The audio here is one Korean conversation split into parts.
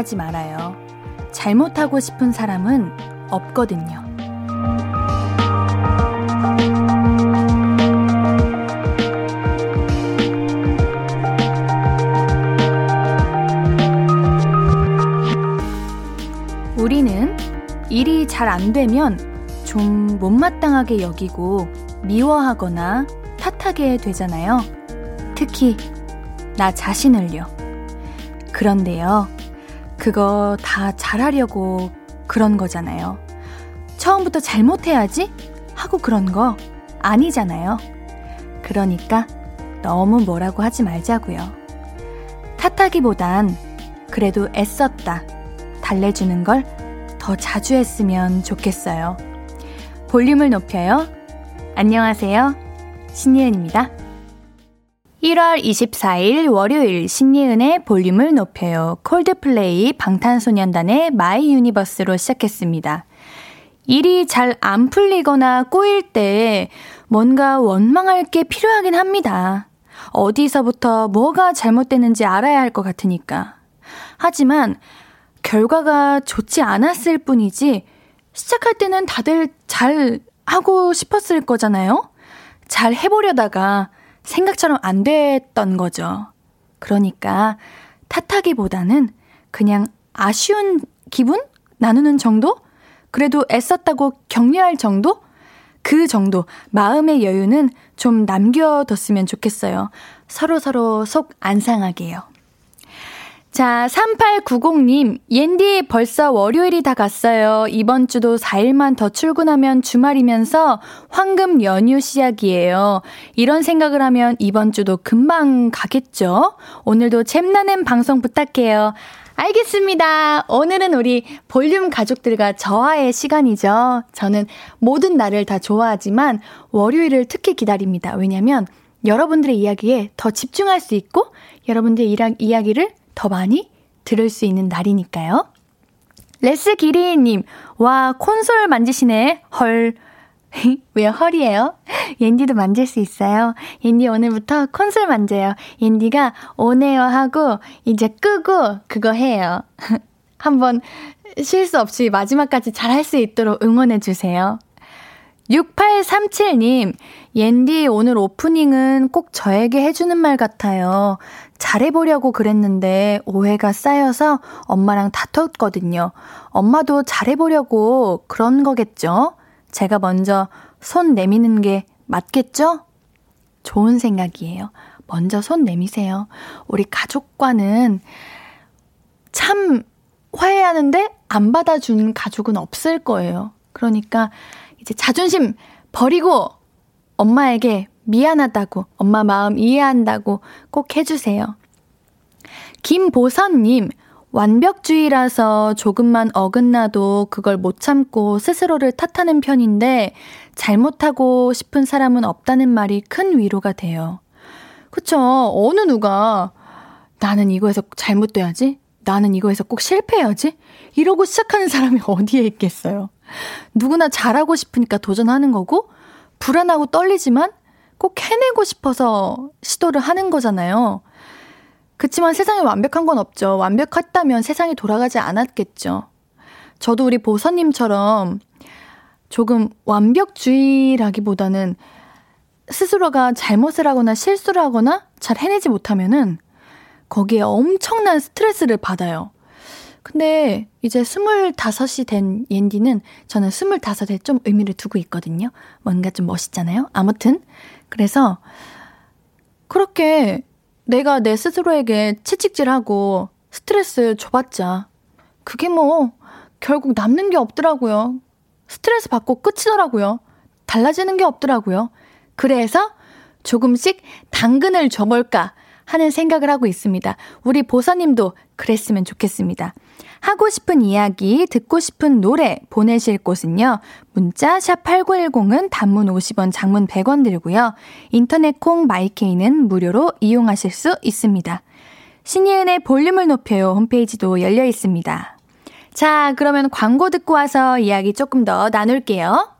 나무라지 말아요. 잘못하고 싶은 사람은 없거든요. 우리는 일이 잘 안 되면 좀 못마땅하게 여기고 미워하거나 탓하게 되잖아요. 특히 나 자신을요. 그런데요. 그거 다 잘하려고 그런 거잖아요. 처음부터 잘못해야지 하고 그런 거 아니잖아요. 그러니까 너무 뭐라고 하지 말자고요. 탓하기보단 그래도 애썼다. 달래주는 걸 더 자주 했으면 좋겠어요. 볼륨을 높여요. 안녕하세요. 신예은입니다. 1월 24일 월요일 신예은의 볼륨을 높여요. 콜드플레이 방탄소년단의 My Universe로 시작했습니다. 일이 잘 안 풀리거나 꼬일 때 뭔가 원망할 게 필요하긴 합니다. 어디서부터 뭐가 잘못됐는지 알아야 할 것 같으니까. 하지만 결과가 좋지 않았을 뿐이지 시작할 때는 다들 잘 하고 싶었을 거잖아요? 잘 해보려다가 생각처럼 안 됐던 거죠. 그러니까 탓하기보다는 그냥 아쉬운 기분 나누는 정도? 그래도 애썼다고 격려할 정도? 그 정도 마음의 여유는 좀 남겨뒀으면 좋겠어요. 서로서로 속안 상하게요. 자, 3890님, 옌디 벌써 월요일이 다 갔어요. 이번 주도 4일만 더 출근하면 주말이면서 황금 연휴 시작이에요. 이런 생각을 하면 이번 주도 금방 가겠죠? 오늘도 잼나는 방송 부탁해요. 알겠습니다. 오늘은 우리 볼륨 가족들과 저와의 시간이죠. 저는 모든 날을 다 좋아하지만 월요일을 특히 기다립니다. 왜냐면 여러분들의 이야기에 더 집중할 수 있고 여러분들의 이야기를 더 많이 들을 수 있는 날이니까요. 레스 기리님, 와, 콘솔 만지시네. 헐. 왜 헐이에요? 옌디도 만질 수 있어요. 옌디 오늘부터 콘솔 만져요. 옌디가 오네요 하고 이제 끄고 그거 해요. 한번 실수 없이 마지막까지 잘 할 수 있도록 응원해 주세요. 6837님, 옌디 오늘 오프닝은 꼭 저에게 해주는 말 같아요. 잘해보려고 그랬는데 오해가 쌓여서 엄마랑 다퉜거든요. 엄마도 잘해보려고 그런 거겠죠? 제가 먼저 손 내미는 게 맞겠죠? 좋은 생각이에요. 먼저 손 내미세요. 우리 가족과는 참 화해하는데 안 받아준 가족은 없을 거예요. 그러니까 이제 자존심 버리고 엄마에게 미안하다고, 엄마 마음 이해한다고 꼭 해주세요. 김보선님, 완벽주의라서 조금만 어긋나도 그걸 못 참고 스스로를 탓하는 편인데 잘못하고 싶은 사람은 없다는 말이 큰 위로가 돼요. 그쵸. 어느 누가 나는 이거에서 잘못돼야지? 나는 이거에서 꼭 실패해야지? 이러고 시작하는 사람이 어디에 있겠어요. 누구나 잘하고 싶으니까 도전하는 거고, 불안하고 떨리지만 꼭 해내고 싶어서 시도를 하는 거잖아요. 그치만 세상에 완벽한 건 없죠. 완벽했다면 세상이 돌아가지 않았겠죠. 저도 우리 보선님처럼 조금 완벽주의라기보다는 스스로가 잘못을 하거나 실수를 하거나 잘 해내지 못하면은 거기에 엄청난 스트레스를 받아요. 근데 이제 스물다섯이 된 옌디는 저는 스물다섯에 좀 의미를 두고 있거든요. 뭔가 좀 멋있잖아요. 아무튼 그래서 그렇게 내가 내 스스로에게 채찍질하고 스트레스 줘봤자 그게 뭐 결국 남는 게 없더라고요. 스트레스 받고 끝이더라고요. 달라지는 게 없더라고요. 그래서 조금씩 당근을 줘볼까 하는 생각을 하고 있습니다. 우리 보사님도 그랬으면 좋겠습니다. 하고 싶은 이야기, 듣고 싶은 노래 보내실 곳은요. 문자 샵8910은 단문 50원, 장문 100원 들고요. 인터넷 콩 마이케이는 무료로 이용하실 수 있습니다. 신예은의 볼륨을 높여요 홈페이지도 열려 있습니다. 자, 그러면 광고 듣고 와서 이야기 조금 더 나눌게요.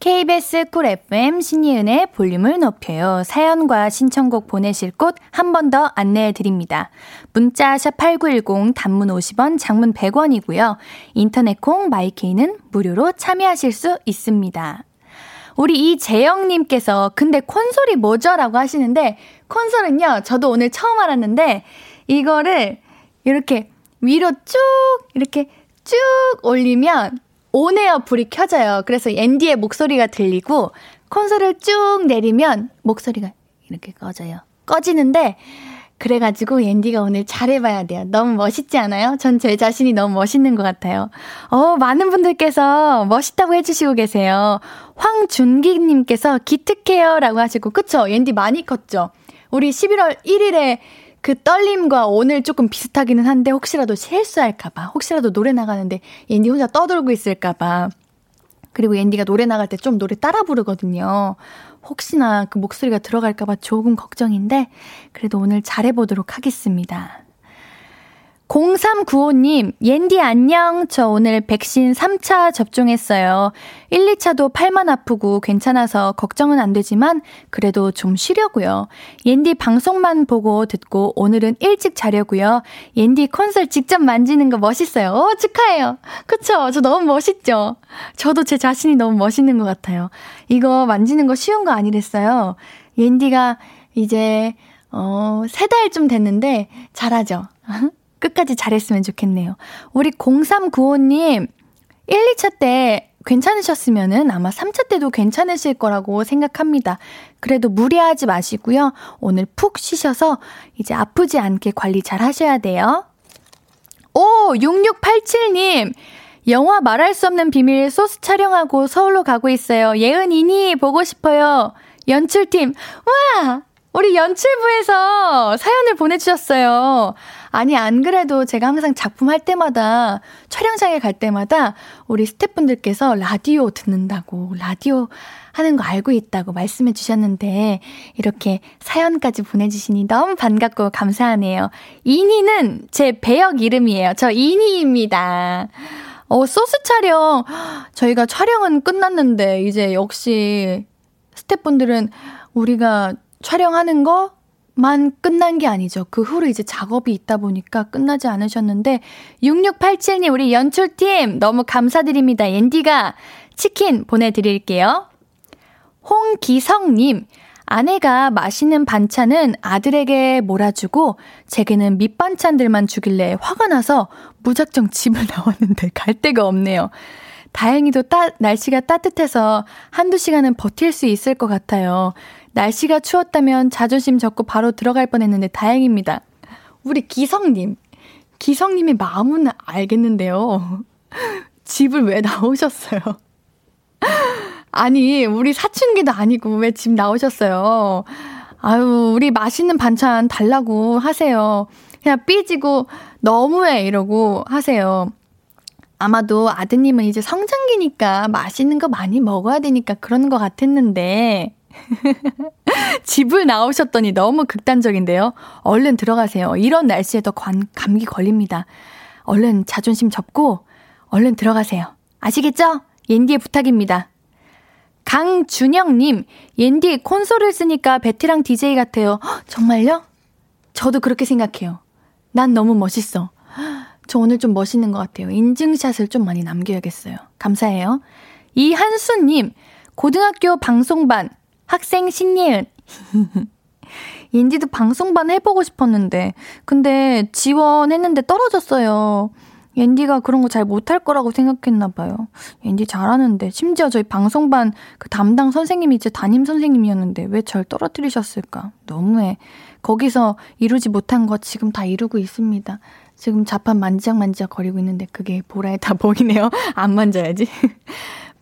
KBS 쿨 FM 신예은의 볼륨을 높여요. 사연과 신청곡 보내실 곳 한 번 더 안내해 드립니다. 문자 샵8910 단문 50원, 장문 100원이고요. 인터넷 콩 마이케이는 무료로 참여하실 수 있습니다. 우리 이재영님께서 근데 콘솔이 뭐죠? 라고 하시는데 콘솔은요. 저도 오늘 처음 알았는데 이거를 이렇게 위로 쭉 이렇게 쭉 올리면 온에어 불이 켜져요. 그래서 앤디의 목소리가 들리고 콘솔을 쭉 내리면 목소리가 이렇게 꺼져요. 꺼지는데 그래가지고 앤디가 오늘 잘해봐야 돼요. 너무 멋있지 않아요? 전 제 자신이 너무 멋있는 것 같아요. 어, 많은 분들께서 멋있다고 해주시고 계세요. 황준기님께서 기특해요라고 하시고, 그쵸? 앤디 많이 컸죠? 우리 11월 1일에 그 떨림과 오늘 조금 비슷하기는 한데 혹시라도 실수할까봐 혹시라도 노래 나가는데 앤디 혼자 떠들고 있을까봐 그리고 앤디가 노래 나갈 때 좀 노래 따라 부르거든요. 혹시나 그 목소리가 들어갈까봐 조금 걱정인데 그래도 오늘 잘해보도록 하겠습니다. 0395님, 옌디 안녕. 저 오늘 백신 3차 접종했어요. 1, 2차도 팔만 아프고 괜찮아서 걱정은 안 되지만 그래도 좀 쉬려고요. 옌디 방송만 보고 듣고 오늘은 일찍 자려고요. 옌디 콘솔 직접 만지는 거 멋있어요. 오, 축하해요. 그쵸? 저 너무 멋있죠? 저도 제 자신이 너무 멋있는 것 같아요. 이거 만지는 거 쉬운 거 아니랬어요. 옌디가 이제 어, 세 달쯤 됐는데 잘하죠? 끝까지 잘했으면 좋겠네요. 우리 0395님, 1, 2차 때 괜찮으셨으면은 아마 3차 때도 괜찮으실 거라고 생각합니다. 그래도 무리하지 마시고요. 오늘 푹 쉬셔서 이제 아프지 않게 관리 잘 하셔야 돼요. 오, 6687님. 영화 말할 수 없는 비밀 소스 촬영하고 서울로 가고 있어요. 예은이니 보고 싶어요. 연출팀. 와! 우리 연출부에서 사연을 보내주셨어요. 아니, 안 그래도 제가 항상 작품 할 때마다, 촬영장에 갈 때마다 우리 스태프분들께서 라디오 듣는다고, 라디오 하는 거 알고 있다고 말씀해 주셨는데, 이렇게 사연까지 보내주시니 너무 반갑고 감사하네요. 이니는 제 배역 이름이에요. 저 이니입니다. 어, 소스 촬영. 저희가 촬영은 끝났는데, 이제 역시 스태프분들은 우리가 촬영하는 거만 끝난 게 아니죠. 그 후로 이제 작업이 있다 보니까 끝나지 않으셨는데 6687님 우리 연출팀 너무 감사드립니다. 옌디가 치킨 보내드릴게요. 홍기성님 아내가 맛있는 반찬은 아들에게 몰아주고 제게는 밑반찬들만 주길래 화가 나서 무작정 집을 나왔는데 갈 데가 없네요. 다행히도 따, 날씨가 따뜻해서 한두 시간은 버틸 수 있을 것 같아요. 날씨가 추웠다면 자존심 접고 바로 들어갈 뻔 했는데 다행입니다. 우리 기성님. 기성님의 마음은 알겠는데요. 집을 왜 나오셨어요? 아니, 우리 사춘기도 아니고 왜 집 나오셨어요? 아유, 우리 맛있는 반찬 달라고 하세요. 그냥 삐지고 너무해 이러고 하세요. 아마도 아드님은 이제 성장기니까 맛있는 거 많이 먹어야 되니까 그러는 것 같았는데 집을 나오셨더니 너무 극단적인데요. 얼른 들어가세요. 이런 날씨에도 관, 감기 걸립니다. 얼른 자존심 접고 얼른 들어가세요. 아시겠죠? 옌디의 부탁입니다. 강준영님, 옌디 콘솔을 쓰니까 베테랑 DJ 같아요. 헉, 정말요? 저도 그렇게 생각해요. 난 너무 멋있어. 저 오늘 좀 멋있는 것 같아요. 인증샷을 좀 많이 남겨야겠어요. 감사해요. 이한수님, 고등학교 방송반 학생 신예은. 인디도 방송반 해보고 싶었는데, 근데 지원했는데 떨어졌어요. 옌디가 그런 거 잘 못할 거라고 생각했나 봐요. 옌디 잘하는데. 심지어 저희 방송반 그 담당 선생님이 이제 담임 선생님이었는데 왜 절 떨어뜨리셨을까? 너무해. 거기서 이루지 못한 거 지금 다 이루고 있습니다. 지금 자판 만지작만지작 거리고 있는데 그게 보라에 다 보이네요. 안 만져야지.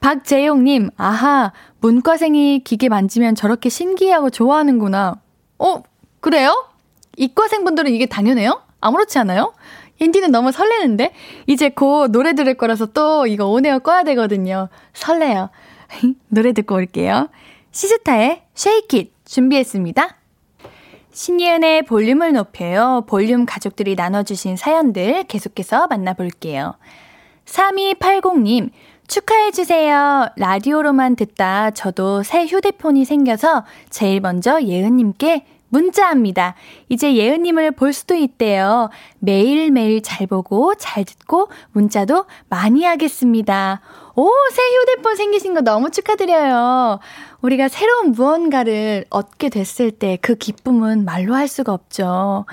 박재용님, 아하, 문과생이 기계 만지면 저렇게 신기하고 좋아하는구나. 어, 그래요? 이과생분들은 이게 당연해요? 아무렇지 않아요? 옌디는 너무 설레는데? 이제 곧 노래 들을 거라서 또 이거 온에어 꺼야 되거든요. 설레요. 노래 듣고 올게요. 시스타의 Shake It 준비했습니다. 신예은의 볼륨을 높여요. 볼륨 가족들이 나눠주신 사연들 계속해서 만나볼게요. 3280님, 축하해주세요. 라디오로만 듣다 저도 새 휴대폰이 생겨서 제일 먼저 예은님께 문자합니다. 이제 예은님을 볼 수도 있대요. 매일매일 잘 보고 잘 듣고 문자도 많이 하겠습니다. 오, 새 휴대폰 생기신 거 너무 축하드려요. 우리가 새로운 무언가를 얻게 됐을 때 그 기쁨은 말로 할 수가 없죠.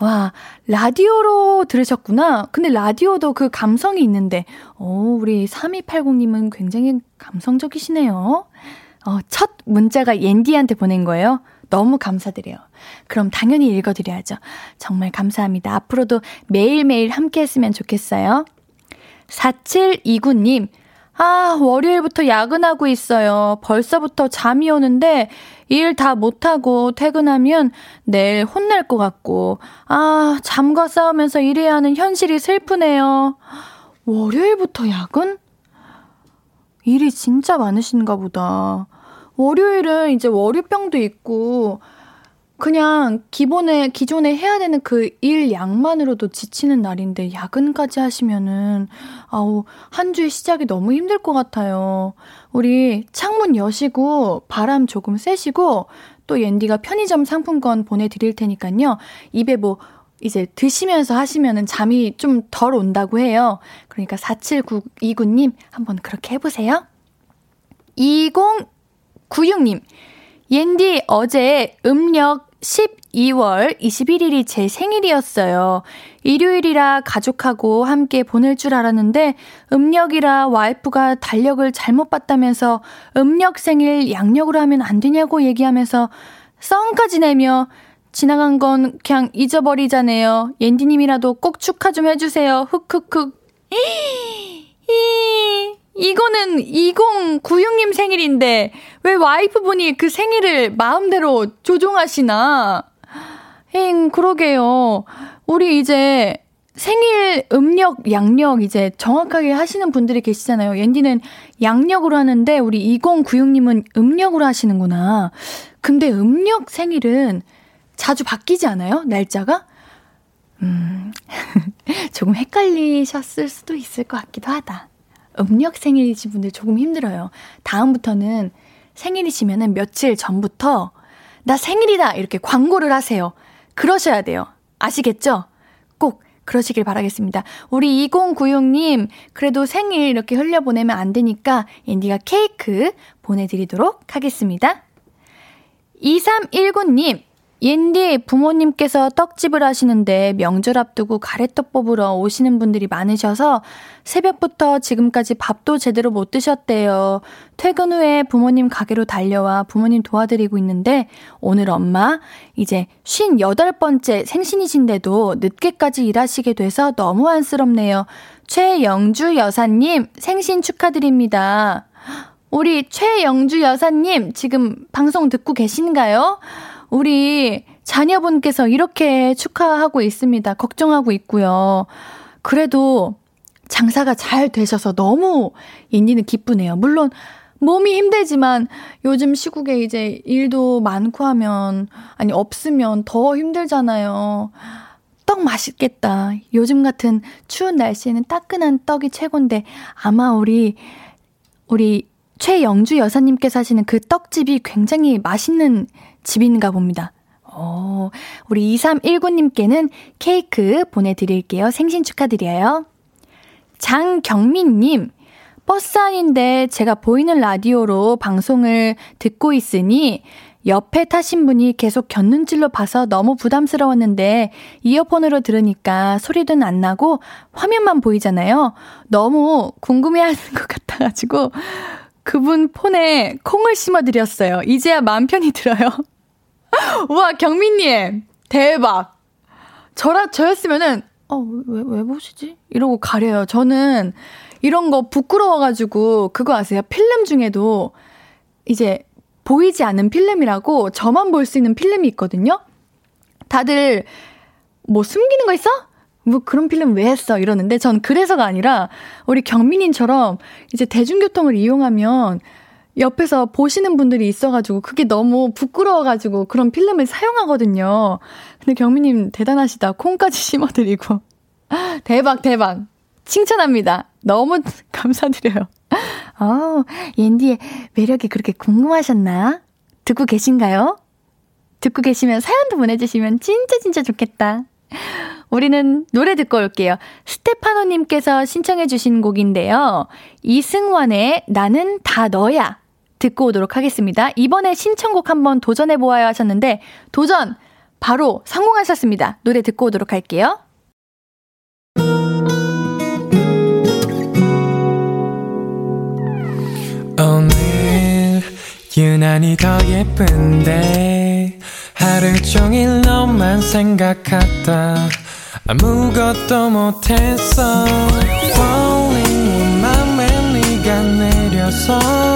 와, 라디오로 들으셨구나. 근데 라디오도 그 감성이 있는데, 오, 우리 3280님은 굉장히 감성적이시네요. 어, 첫 문자가 옌디한테 보낸 거예요. 너무 감사드려요. 그럼 당연히 읽어드려야죠. 정말 감사합니다. 앞으로도 매일매일 함께 했으면 좋겠어요. 4729님, 아, 월요일부터 야근하고 있어요. 벌써부터 잠이 오는데 일 다 못하고 퇴근하면 내일 혼날 것 같고, 아, 잠과 싸우면서 일해야 하는 현실이 슬프네요. 월요일부터 야근? 일이 진짜 많으신가 보다. 월요일은 이제 월요병도 있고, 그냥 기본에, 기존에 해야 되는 그 일 양만으로도 지치는 날인데, 야근까지 하시면은, 아우, 한 주의 시작이 너무 힘들 것 같아요. 우리 창문 여시고, 바람 조금 쐬시고, 또 옌디가 편의점 상품권 보내드릴 테니까요. 입에 뭐, 이제 드시면서 하시면은 잠이 좀 덜 온다고 해요. 그러니까 4729님 한번 그렇게 해보세요. 2096님, 옌디 어제 음력 12월 21일이 제 생일이었어요. 일요일이라 가족하고 함께 보낼 줄 알았는데 음력이라 와이프가 달력을 잘못 봤다면서 음력 생일 양력으로 하면 안 되냐고 얘기하면서 썸까지 내며 지나간 건 그냥 잊어버리자네요. 옌디님이라도 꼭 축하 좀 해주세요. 흑흑흑. 이, 이거는 2096님 생일인데 왜 와이프분이 그 생일을 마음대로 조종하시나? 행, 그러게요. 우리 이제 생일 음력, 양력 이제 정확하게 하시는 분들이 계시잖아요. 옌디는 양력으로 하는데 우리 2096님은 음력으로 하시는구나. 근데 음력 생일은 자주 바뀌지 않아요? 날짜가? 음, 조금 헷갈리셨을 수도 있을 것 같기도 하다. 음력 생일이신 분들 조금 힘들어요. 다음부터는 생일이시면은 며칠 전부터 나 생일이다! 이렇게 광고를 하세요. 그러셔야 돼요. 아시겠죠? 꼭 그러시길 바라겠습니다. 우리 2096님, 그래도 생일 이렇게 흘려보내면 안 되니까 인디가 케이크 보내드리도록 하겠습니다. 2319님, 옌디 부모님께서 떡집을 하시는데 명절 앞두고 가래떡 뽑으러 오시는 분들이 많으셔서 새벽부터 지금까지 밥도 제대로 못 드셨대요. 퇴근 후에 부모님 가게로 달려와 부모님 도와드리고 있는데 오늘 엄마 이제 58번째 생신이신데도 늦게까지 일하시게 돼서 너무 안쓰럽네요. 최영주 여사님 생신 축하드립니다. 우리 최영주 여사님 지금 방송 듣고 계신가요? 우리 자녀분께서 이렇게 축하하고 있습니다. 걱정하고 있고요. 그래도 장사가 잘 되셔서 너무 인디는 기쁘네요. 물론 몸이 힘들지만 요즘 시국에 이제 일도 많고 하면 아니 없으면 더 힘들잖아요. 떡 맛있겠다. 요즘 같은 추운 날씨에는 따끈한 떡이 최곤데 아마 우리 우리 최영주 여사님께서 하시는 그 떡집이 굉장히 맛있는 집인가 봅니다. 어, 우리 2319님께는 케이크 보내드릴게요. 생신 축하드려요. 장경민님, 버스 안인데 제가 보이는 라디오로 방송을 듣고 있으니 옆에 타신 분이 계속 곁눈질로 봐서 너무 부담스러웠는데 이어폰으로 들으니까 소리도 안 나고 화면만 보이잖아요. 너무 궁금해 하는 것 같아가지고 그분 폰에 콩을 심어드렸어요. 이제야 마음 편히 들어요. 우와, 경민님. 대박. 저라, 저였으면은, 어, 왜, 왜 보시지? 이러고 가려요. 저는 이런 거 부끄러워가지고, 그거 아세요? 필름 중에도 이제 보이지 않는 필름이라고 저만 볼 수 있는 필름이 있거든요? 다들 뭐 숨기는 거 있어? 뭐 그런 필름 왜 했어? 이러는데 전 그래서가 아니라 우리 경민님처럼 이제 대중교통을 이용하면 옆에서 보시는 분들이 있어가지고 그게 너무 부끄러워가지고 그런 필름을 사용하거든요. 근데 경민님 대단하시다. 콩까지 심어드리고. 대박, 대박. 칭찬합니다. 너무 감사드려요. 어, 옌디의 매력이 그렇게 궁금하셨나? 듣고 계신가요? 듣고 계시면 사연도 보내주시면 진짜 진짜 좋겠다. 우리는 노래 듣고 올게요. 스테파노님께서 신청해주신 곡인데요. 이승환의 나는 다 너야. 듣고 오도록 하겠습니다. 이번에 신청곡 한번 도전해보아야 하셨는데, 도전! 바로 성공하셨습니다. 노래 듣고 오도록 할게요. 오늘 유난히 더 예쁜데 하루 종일 너만 생각하다 아무것도 못했어 Falling 맘에 네가 내려서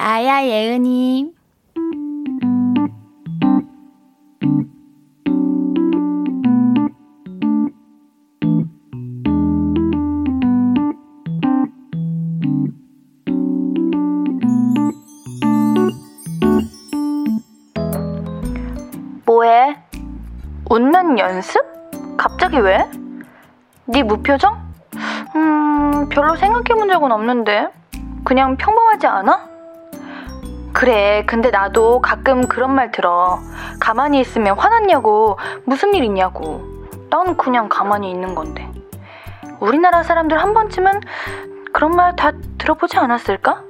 나야, 예은이. 뭐해? 웃는 연습? 갑자기 왜? 네 무표정? 음, 별로 생각해 본 적은 없는데. 그냥 평범하지 않아? 그래, 근데 나도 가끔 그런 말 들어. 가만히 있으면 화났냐고, 무슨 일 있냐고. 난 그냥 가만히 있는 건데. 우리나라 사람들 한 번쯤은 그런 말 다 들어보지 않았을까?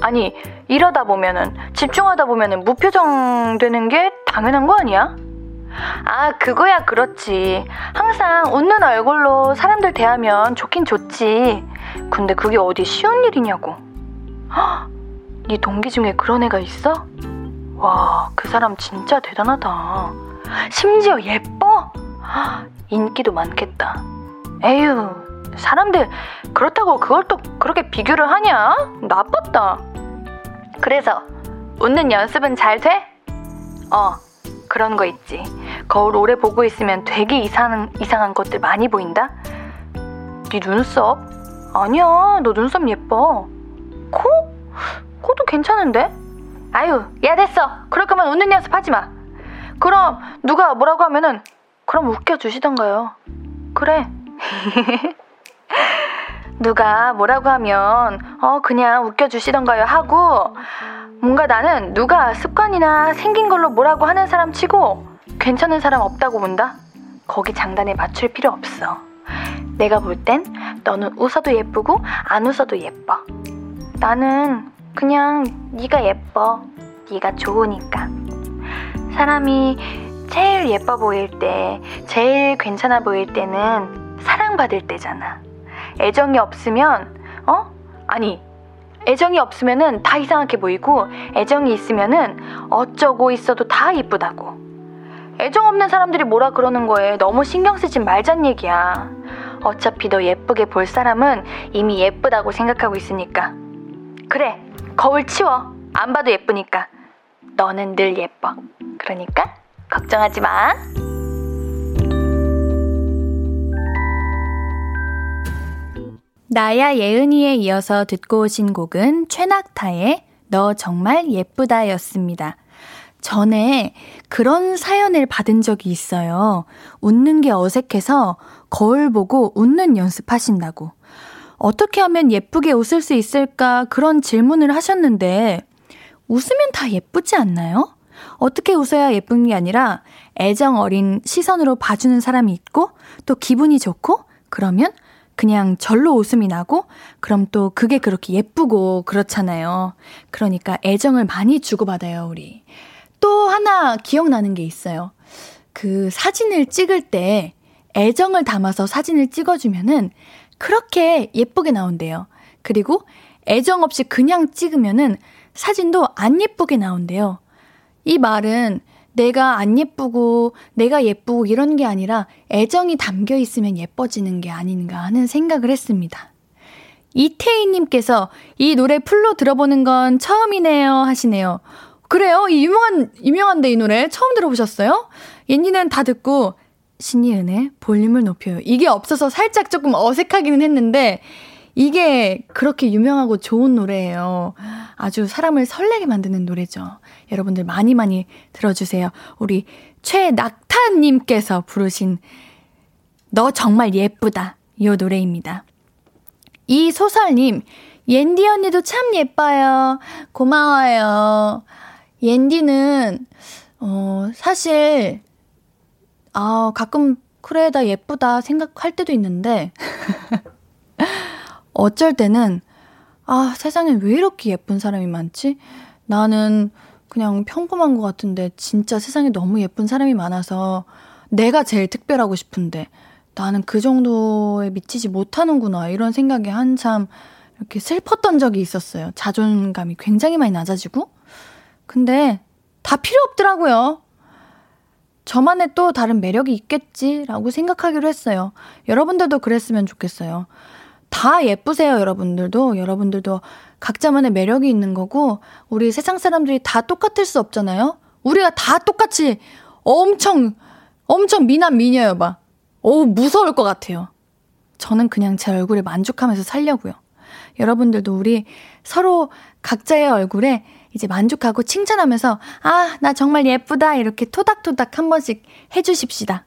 아니, 이러다 보면은, 집중하다 보면은 무표정 되는 게 당연한 거 아니야? 아, 그거야 그렇지. 항상 웃는 얼굴로 사람들 대하면 좋긴 좋지. 근데 그게 어디 쉬운 일이냐고. 헉, 네 동기 중에 그런 애가 있어? 와, 그 사람 진짜 대단하다. 심지어 예뻐? 헉, 인기도 많겠다. 에휴, 사람들 그렇다고 그걸 또 그렇게 비교를 하냐? 나빴다. 그래서 웃는 연습은 잘 돼? 어, 그런 거 있지. 거울 오래 보고 있으면 되게 이상한, 이상한 것들 많이 보인다? 네 눈썹? 아니야, 너 눈썹 예뻐. 코? 코도 괜찮은데? 아유, 야, 됐어. 그럴 거면 웃는 연습 하지 마. 그럼 누가 뭐라고 하면은, 그럼 웃겨 주시던가요. 그래. 누가 뭐라고 하면, 어, 그냥 웃겨 주시던가요 하고, 뭔가 나는 누가 습관이나 생긴 걸로 뭐라고 하는 사람 치고, 괜찮은 사람 없다고 본다? 거기 장단에 맞출 필요 없어. 내가 볼 땐 너는 웃어도 예쁘고 안 웃어도 예뻐. 나는 그냥 네가 예뻐. 네가 좋으니까. 사람이 제일 예뻐 보일 때, 제일 괜찮아 보일 때는 사랑받을 때잖아. 애정이 없으면, 어? 아니, 애정이 없으면은 다 이상하게 보이고, 애정이 있으면은 어쩌고 있어도 다 이쁘다고. 애정 없는 사람들이 뭐라 그러는 거에 너무 신경 쓰지 말잔 얘기야. 어차피 너 예쁘게 볼 사람은 이미 예쁘다고 생각하고 있으니까. 그래, 거울 치워. 안 봐도 예쁘니까. 너는 늘 예뻐. 그러니까 걱정하지 마. 나야 예은이에 이어서 듣고 오신 곡은 최낙타의 너 정말 예쁘다 였습니다. 전에 그런 사연을 받은 적이 있어요. 웃는 게 어색해서 거울 보고 웃는 연습하신다고. 어떻게 하면 예쁘게 웃을 수 있을까 그런 질문을 하셨는데, 웃으면 다 예쁘지 않나요? 어떻게 웃어야 예쁜 게 아니라 애정 어린 시선으로 봐주는 사람이 있고, 또 기분이 좋고, 그러면 그냥 절로 웃음이 나고, 그럼 또 그게 그렇게 예쁘고 그렇잖아요. 그러니까 애정을 많이 주고받아요, 우리. 또 하나 기억나는 게 있어요. 그 사진을 찍을 때 애정을 담아서 사진을 찍어주면은 그렇게 예쁘게 나온대요. 그리고 애정 없이 그냥 찍으면은 사진도 안 예쁘게 나온대요. 이 말은 내가 안 예쁘고 내가 예쁘고 이런 게 아니라 애정이 담겨 있으면 예뻐지는 게 아닌가 하는 생각을 했습니다. 이태희님께서 이 노래 풀로 들어보는 건 처음이네요 하시네요. 그래요? 이 유명한, 유명한데 이 노래 처음 들어보셨어요? 옌니는 다 듣고 신이은의 볼륨을 높여요. 이게 없어서 살짝 조금 어색하기는 했는데 이게 그렇게 유명하고 좋은 노래예요. 아주 사람을 설레게 만드는 노래죠. 여러분들 많이 많이 들어주세요. 우리 최낙타님께서 부르신 너 정말 예쁘다. 이 노래입니다. 이 소설님, 옌디 언니도 참 예뻐요. 고마워요. 옌디는, 어, 사실, 아, 가끔, 그래, 나 예쁘다 생각할 때도 있는데, 어쩔 때는, 아, 세상에 왜 이렇게 예쁜 사람이 많지? 나는 그냥 평범한 것 같은데, 진짜 세상에 너무 예쁜 사람이 많아서, 내가 제일 특별하고 싶은데, 나는 그 정도에 미치지 못하는구나, 이런 생각에 한참 이렇게 슬펐던 적이 있었어요. 자존감이 굉장히 많이 낮아지고. 근데 다 필요 없더라고요. 저만의 또 다른 매력이 있겠지라고 생각하기로 했어요. 여러분들도 그랬으면 좋겠어요. 다 예쁘세요, 여러분들도. 여러분들도 각자만의 매력이 있는 거고, 우리 세상 사람들이 다 똑같을 수 없잖아요? 우리가 다 똑같이 엄청, 엄청 미남 미녀여 봐. 오, 무서울 것 같아요. 저는 그냥 제 얼굴에 만족하면서 살려고요. 여러분들도 우리 서로 각자의 얼굴에 이제 만족하고 칭찬하면서, 아, 나 정말 예쁘다. 이렇게 토닥토닥 한 번씩 해주십시다.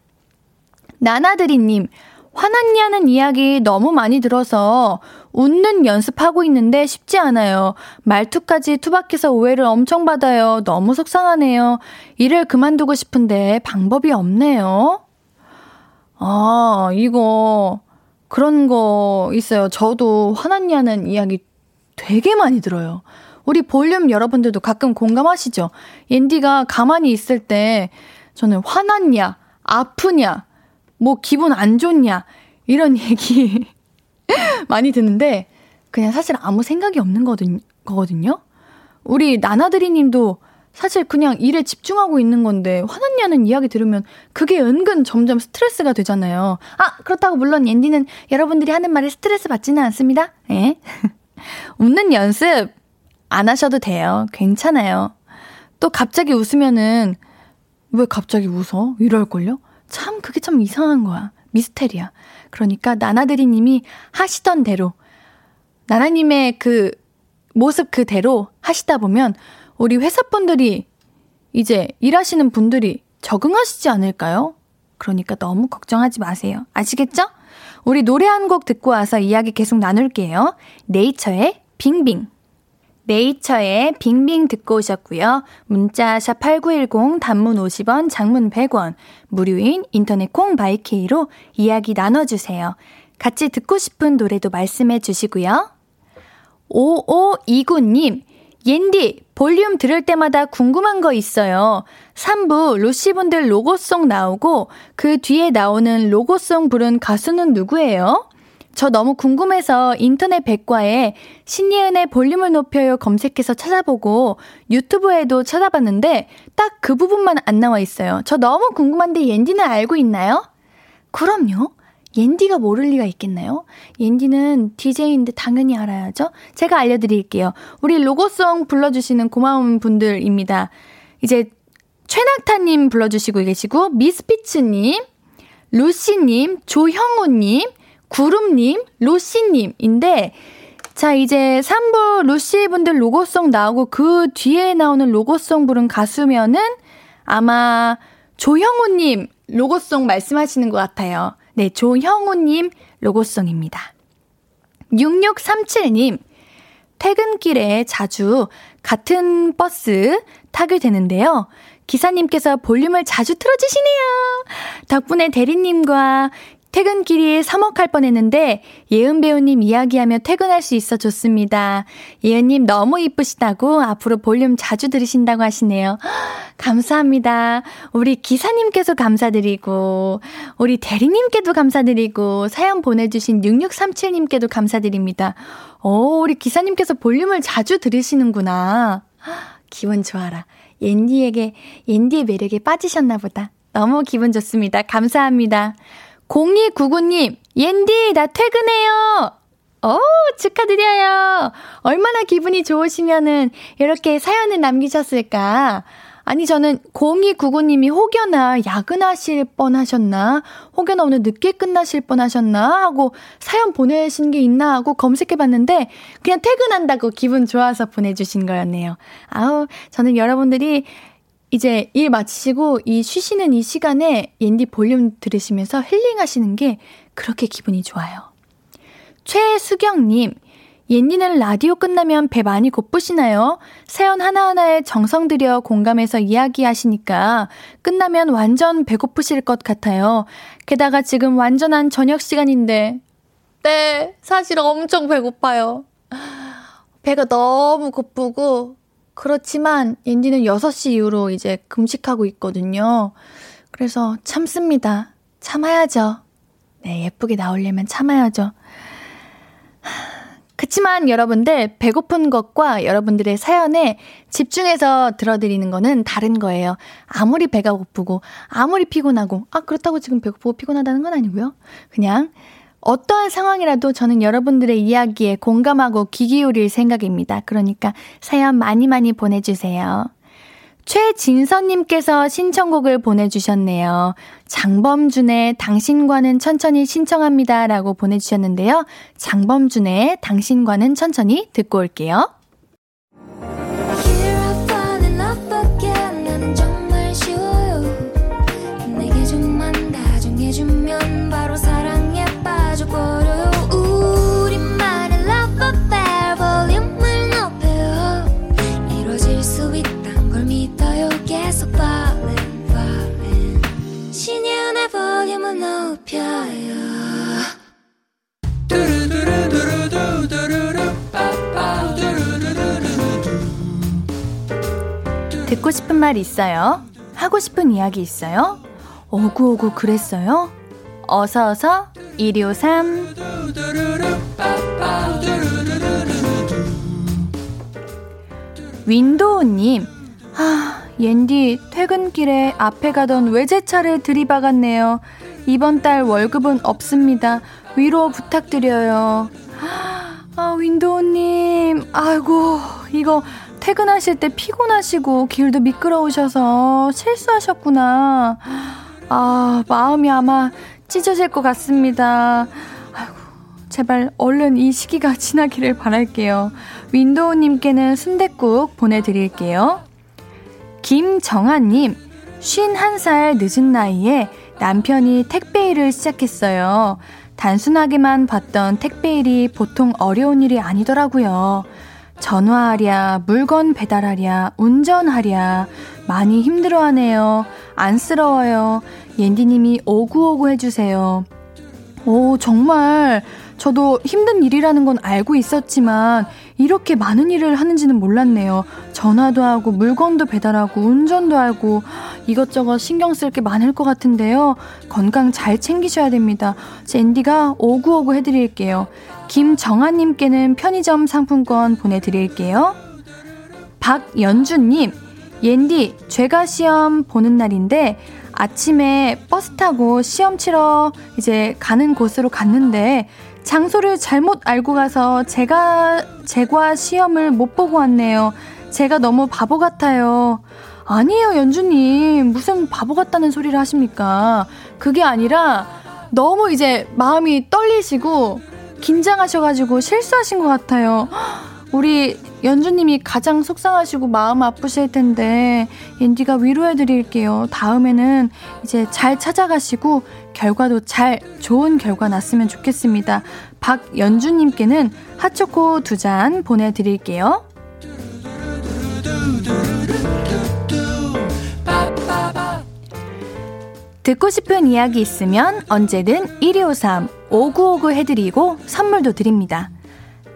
나나드리님, 화났냐는 이야기 너무 많이 들어서 웃는 연습하고 있는데 쉽지 않아요. 말투까지 투박해서 오해를 엄청 받아요. 너무 속상하네요. 일을 그만두고 싶은데 방법이 없네요. 아, 이거, 그런 거 있어요. 저도 화났냐는 이야기 되게 많이 들어요. 우리 볼륨 여러분들도 가끔 공감하시죠? 옌디가 가만히 있을 때 저는 화났냐, 아프냐, 뭐 기분 안 좋냐, 이런 얘기 많이 듣는데 그냥 사실 아무 생각이 없는 거거든요? 우리 나나드리 님도 사실 그냥 일에 집중하고 있는 건데 화났냐는 이야기 들으면 그게 은근 점점 스트레스가 되잖아요. 아 그렇다고 물론 옌디는 여러분들이 하는 말에 스트레스 받지는 않습니다. 예. 웃는 연습 안 하셔도 돼요. 괜찮아요. 또 갑자기 웃으면은 왜 갑자기 웃어? 이럴걸요? 참 그게 참 이상한 거야. 미스테리야. 그러니까 나나드리 님이 하시던 대로 나나님의 그 모습 그대로 하시다 보면 우리 회사분들이 이제 일하시는 분들이 적응하시지 않을까요? 그러니까 너무 걱정하지 마세요. 아시겠죠? 우리 노래 한 곡 듣고 와서 이야기 계속 나눌게요. 네이처의 빙빙. 네이처의 빙빙 듣고 오셨고요. 문자 샵 8910 단문 50원, 장문 100원, 무료인 인터넷 콩 바이케이로 이야기 나눠 주세요. 같이 듣고 싶은 노래도 말씀해 주시고요. 5529님, 옌디, 볼륨 들을 때마다 궁금한 거 있어요. 3부 루시분들 로고송 나오고 그 뒤에 나오는 로고송 부른 가수는 누구예요? 저 너무 궁금해서 인터넷 백과에 신예은의 볼륨을 높여요 검색해서 찾아보고 유튜브에도 찾아봤는데 딱 그 부분만 안 나와 있어요. 저 너무 궁금한데 옌디는 알고 있나요? 그럼요. 옌디가 모를 리가 있겠나요? 옌디는 DJ인데 당연히 알아야죠? 제가 알려드릴게요. 우리 로고송 불러주시는 고마운 분들입니다. 이제 최낙타님 불러주시고 계시고, 미스피츠님, 루시님, 조형우님, 구름님, 로시님인데, 자, 이제 3부 루시 분들 로고송 나오고 그 뒤에 나오는 로고송 부른 가수면은 아마 조형우님 로고송 말씀하시는 것 같아요. 네, 조형우님 로고송입니다. 6637님, 퇴근길에 자주 같은 버스 타게 되는데요. 기사님께서 볼륨을 자주 틀어주시네요. 덕분에 대리님과 퇴근길이 서먹할 뻔했는데 예은 배우님 이야기하며 퇴근할 수 있어 좋습니다. 예은님 너무 이쁘시다고 앞으로 볼륨 자주 들으신다고 하시네요. 감사합니다. 우리 기사님께서 감사드리고 우리 대리님께도 감사드리고 사연 보내주신 6637님께도 감사드립니다. 오 우리 기사님께서 볼륨을 자주 들으시는구나. 기분 좋아라. 옌디에게 옌디의 매력에 빠지셨나 보다. 너무 기분 좋습니다. 감사합니다. 0299님, 옌디, 나 퇴근해요! 오, 축하드려요. 얼마나 기분이 좋으시면은 이렇게 사연을 남기셨을까? 아니, 저는 0299님이 혹여나 야근하실 뻔 하셨나? 혹여나 오늘 늦게 끝나실 뻔 하셨나? 하고 사연 보내신 게 있나 하고 검색해 봤는데 그냥 퇴근한다고 기분 좋아서 보내주신 거였네요. 아우, 저는 여러분들이 이제 일 마치시고 이 쉬시는 이 시간에 옌디 볼륨 들으시면서 힐링하시는 게 그렇게 기분이 좋아요. 최수경님, 옌디는 라디오 끝나면 배 많이 고프시나요? 사연 하나하나에 정성 들여 공감해서 이야기하시니까 끝나면 완전 배고프실 것 같아요. 게다가 지금 완전한 저녁 시간인데. 네, 사실 엄청 배고파요. 배가 너무 고프고 그렇지만 옌디는 6시 이후로 이제 금식하고 있거든요. 그래서 참습니다. 참아야죠. 네, 예쁘게 나오려면 참아야죠. 그치만 여러분들 배고픈 것과 여러분들의 사연에 집중해서 들어드리는 거는 다른 거예요. 아무리 배가 고프고 아무리 피곤하고 아 그렇다고 지금 배고프고 피곤하다는 건 아니고요. 그냥 어떠한 상황이라도 저는 여러분들의 이야기에 공감하고 귀 기울일 생각입니다. 그러니까 사연 많이 많이 보내주세요. 최진선님께서 신청곡을 보내주셨네요. 장범준의 당신과는 천천히 신청합니다. 라고 보내주셨는데요. 장범준의 당신과는 천천히 듣고 올게요. 듣고 싶은 말 있어요? 하고 싶은 이야기 있어요? 오구오구 그랬어요? 어서어서 123 윈도우님 아, 옌디 퇴근길에 앞에 가던 외제차를 들이박았네요. 이번 달 월급은 없습니다. 위로 부탁드려요. 아, 윈도우님, 아이고, 이거 퇴근하실 때 피곤하시고 길도 미끄러우셔서 실수하셨구나. 아, 마음이 아마 찢어질 것 같습니다. 제발 얼른 이 시기가 지나기를 바랄게요. 윈도우님께는 순댓국 보내드릴게요. 김정아님, 51살 늦은 나이에 남편이 택배 일을 시작했어요. 단순하게만 봤던 택배 일이 보통 어려운 일이 아니더라고요. 전화하랴, 물건 배달하랴, 운전하랴, 많이 힘들어하네요. 안쓰러워요. 옌디님이 오구오구 해주세요. 오, 정말 저도 힘든 일이라는 건 알고 있었지만 이렇게 많은 일을 하는지는 몰랐네요. 전화도 하고 물건도 배달하고 운전도 하고 이것저것 신경 쓸 게 많을 것 같은데요. 건강 잘 챙기셔야 됩니다. 젠디가 오구오구 해드릴게요. 김정아님께는 편의점 상품권 보내드릴게요. 박연주님, 옌디, 죄가 시험 보는 날인데 아침에 버스 타고 시험 치러 이제 가는 곳으로 갔는데 장소를 잘못 알고 가서 제가 제과 시험을 못 보고 왔네요. 제가 너무 바보 같아요. 아니에요, 연주님. 무슨 바보 같다는 소리를 하십니까? 그게 아니라 너무 이제 마음이 떨리시고 긴장하셔가지고 실수하신 것 같아요. 우리 연주님이 가장 속상하시고 마음 아프실 텐데 옌디가 위로해 드릴게요. 다음에는 이제 잘 찾아가시고 결과도 잘 좋은 결과 났으면 좋겠습니다. 박연주님께는 핫초코 두 잔 보내드릴게요. 듣고 싶은 이야기 있으면 언제든 1253 5959 해드리고 선물도 드립니다.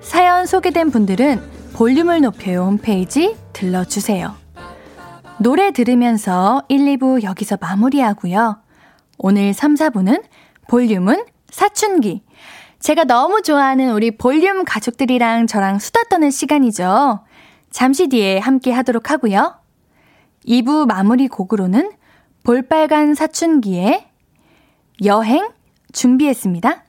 사연 소개된 분들은 볼륨을 높여요 홈페이지 들러주세요. 노래 들으면서 1, 2부 여기서 마무리하고요. 오늘 3, 4부는 볼륨은 사춘기. 제가 너무 좋아하는 우리 볼륨 가족들이랑 저랑 수다 떠는 시간이죠. 잠시 뒤에 함께 하도록 하고요. 2부 마무리 곡으로는 볼빨간 사춘기의 여행 준비했습니다.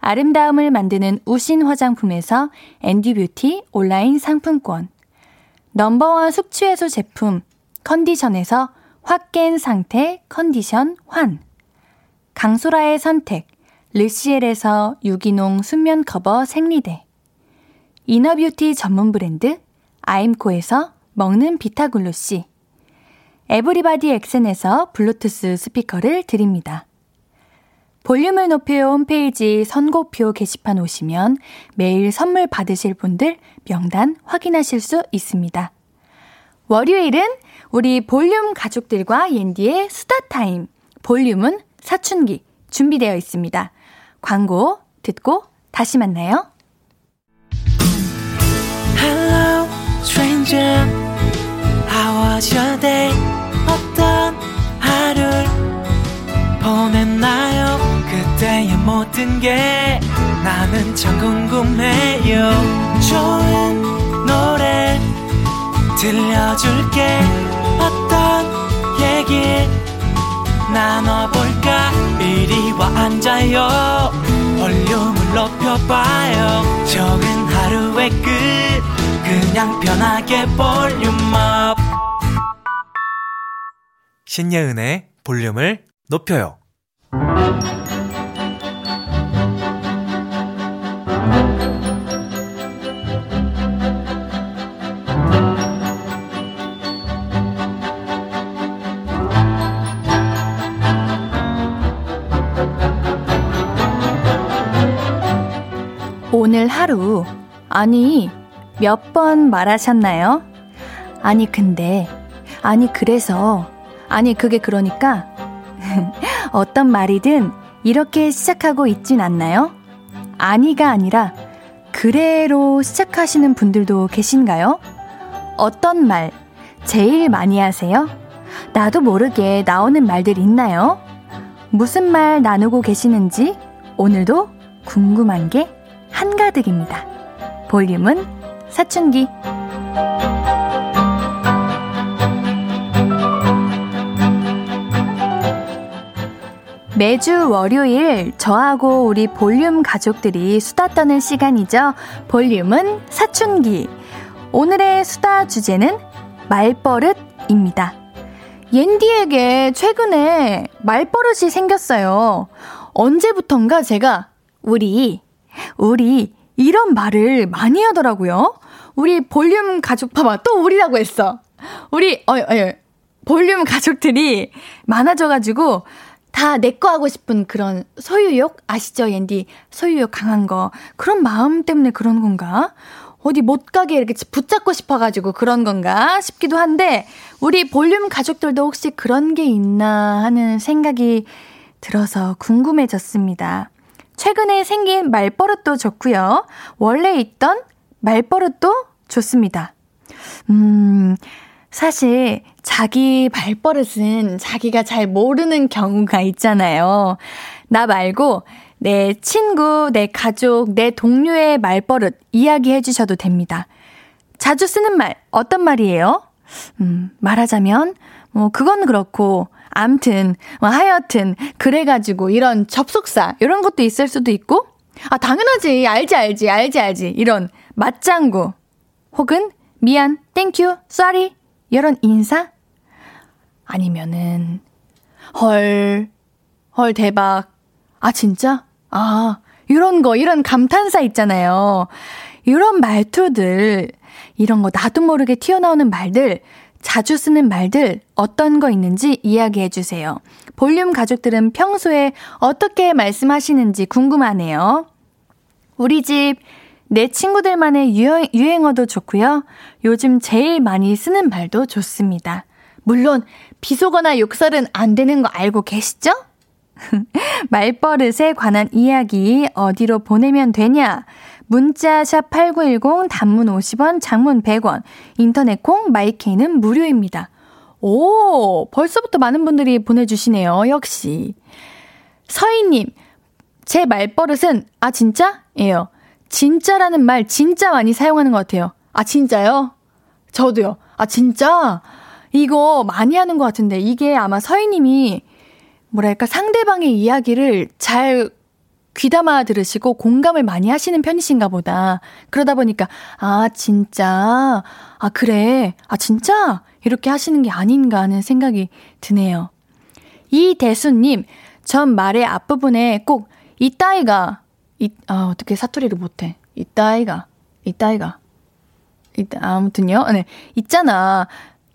아름다움을 만드는 우신 화장품에서 앤디뷰티 온라인 상품권. 넘버원 숙취해소 제품 컨디션에서 확 깬 상태 컨디션 환. 강소라의 선택 르시엘에서 유기농 순면 커버 생리대. inner beauty 전문 브랜드 아임코에서 먹는 비타글루시. 에브리바디 엑센에서 블루투스 스피커를 드립니다. 볼륨을 높여 홈페이지 선고표 게시판 오시면 매일 선물 받으실 분들 명단 확인하실 수 있습니다. 월요일은 우리 볼륨 가족들과 옌디의 수다 타임, 볼륨은 사춘기 준비되어 있습니다. 광고 듣고 다시 만나요. Hello, stranger. How was your day? 어떤 하루를 보냈나요? 그때의 모든 게 나는 참 궁금해요. 좋은 노래 들려줄게. 어떤 얘기 나눠볼까? 이리 와 앉아요. 볼륨을 높여봐요. 적은 하루의 끝. 그냥 편하게 볼륨업. 신예은의 볼륨을 높여요. 오늘 하루, 아니, 몇 번 말하셨나요? 아니, 근데, 아니, 그래서, 아니, 그게 그러니까, 어떤 말이든 이렇게 시작하고 있진 않나요? 아니가 아니라, 그래로 시작하시는 분들도 계신가요? 어떤 말 제일 많이 하세요? 나도 모르게 나오는 말들 있나요? 무슨 말 나누고 계시는지 오늘도 궁금한 게 한가득입니다. 볼륨은 사춘기. 매주 월요일 저하고 우리 볼륨 가족들이 수다 떠는 시간이죠. 볼륨은 사춘기. 오늘의 수다 주제는 말버릇입니다. 옌디에게 최근에 말버릇이 생겼어요. 언제부턴가 제가 우리 우리 이런 말을 많이 하더라고요. 우리 볼륨 가족 봐봐 또 우리라고 했어. 우리 어, 어 볼륨 가족들이 많아져가지고 다 내 거 하고 싶은 그런 소유욕 아시죠, 옌디? 소유욕 강한 거 그런 마음 때문에 그런 건가? 어디 못 가게 이렇게 붙잡고 싶어가지고 그런 건가 싶기도 한데 우리 볼륨 가족들도 혹시 그런 게 있나 하는 생각이 들어서 궁금해졌습니다. 최근에 생긴 말버릇도 좋고요. 원래 있던 말버릇도 좋습니다. 음, 사실 자기 발버릇은 자기가 잘 모르는 경우가 있잖아요. 나 말고 내 친구, 내 가족, 내 동료의 말버릇 이야기해 주셔도 됩니다. 자주 쓰는 말, 어떤 말이에요? 음, 말하자면, 뭐, 그건 그렇고, 암튼, 뭐, 하여튼, 그래가지고, 이런 접속사, 이런 것도 있을 수도 있고, 아, 당연하지. 알지, 알지, 알지, 알지. 이런 맞장구. 혹은, 미안, thank you, sorry. 이런 인사? 아니면은, 헐, 헐, 대박. 아, 진짜? 아, 이런 거, 이런 감탄사 있잖아요. 이런 말투들, 이런 거 나도 모르게 튀어나오는 말들, 자주 쓰는 말들 어떤 거 있는지 이야기해 주세요. 볼륨 가족들은 평소에 어떻게 말씀하시는지 궁금하네요. 우리 집, 내 친구들만의 유행, 유행어도 좋고요. 요즘 제일 많이 쓰는 말도 좋습니다. 물론, 비속어나 욕설은 안 되는 거 알고 계시죠? 말버릇에 관한 이야기 어디로 보내면 되냐? 문자 샵 8910 단문 50원, 장문 100원, 인터넷 콩 마이케이는 무료입니다. 오, 벌써부터 많은 분들이 보내주시네요. 역시. 서희님, 제 말버릇은, 아, 진짜? 예요. 진짜라는 말 진짜 많이 사용하는 것 같아요. 아, 진짜요? 저도요. 아, 진짜? 이거 많이 하는 것 같은데, 이게 아마 서희님이, 뭐랄까, 상대방의 이야기를 잘 귀담아 들으시고 공감을 많이 하시는 편이신가 보다. 그러다 보니까, 아, 진짜, 아, 그래, 아, 진짜? 이렇게 하시는 게 아닌가 하는 생각이 드네요. 이대수님, 전 말의 앞부분에 꼭, 이따이가, 이, 아, 어떻게 사투리를 못해. 이따이가, 이따이가. 이따, 아무튼요. 네. 있잖아.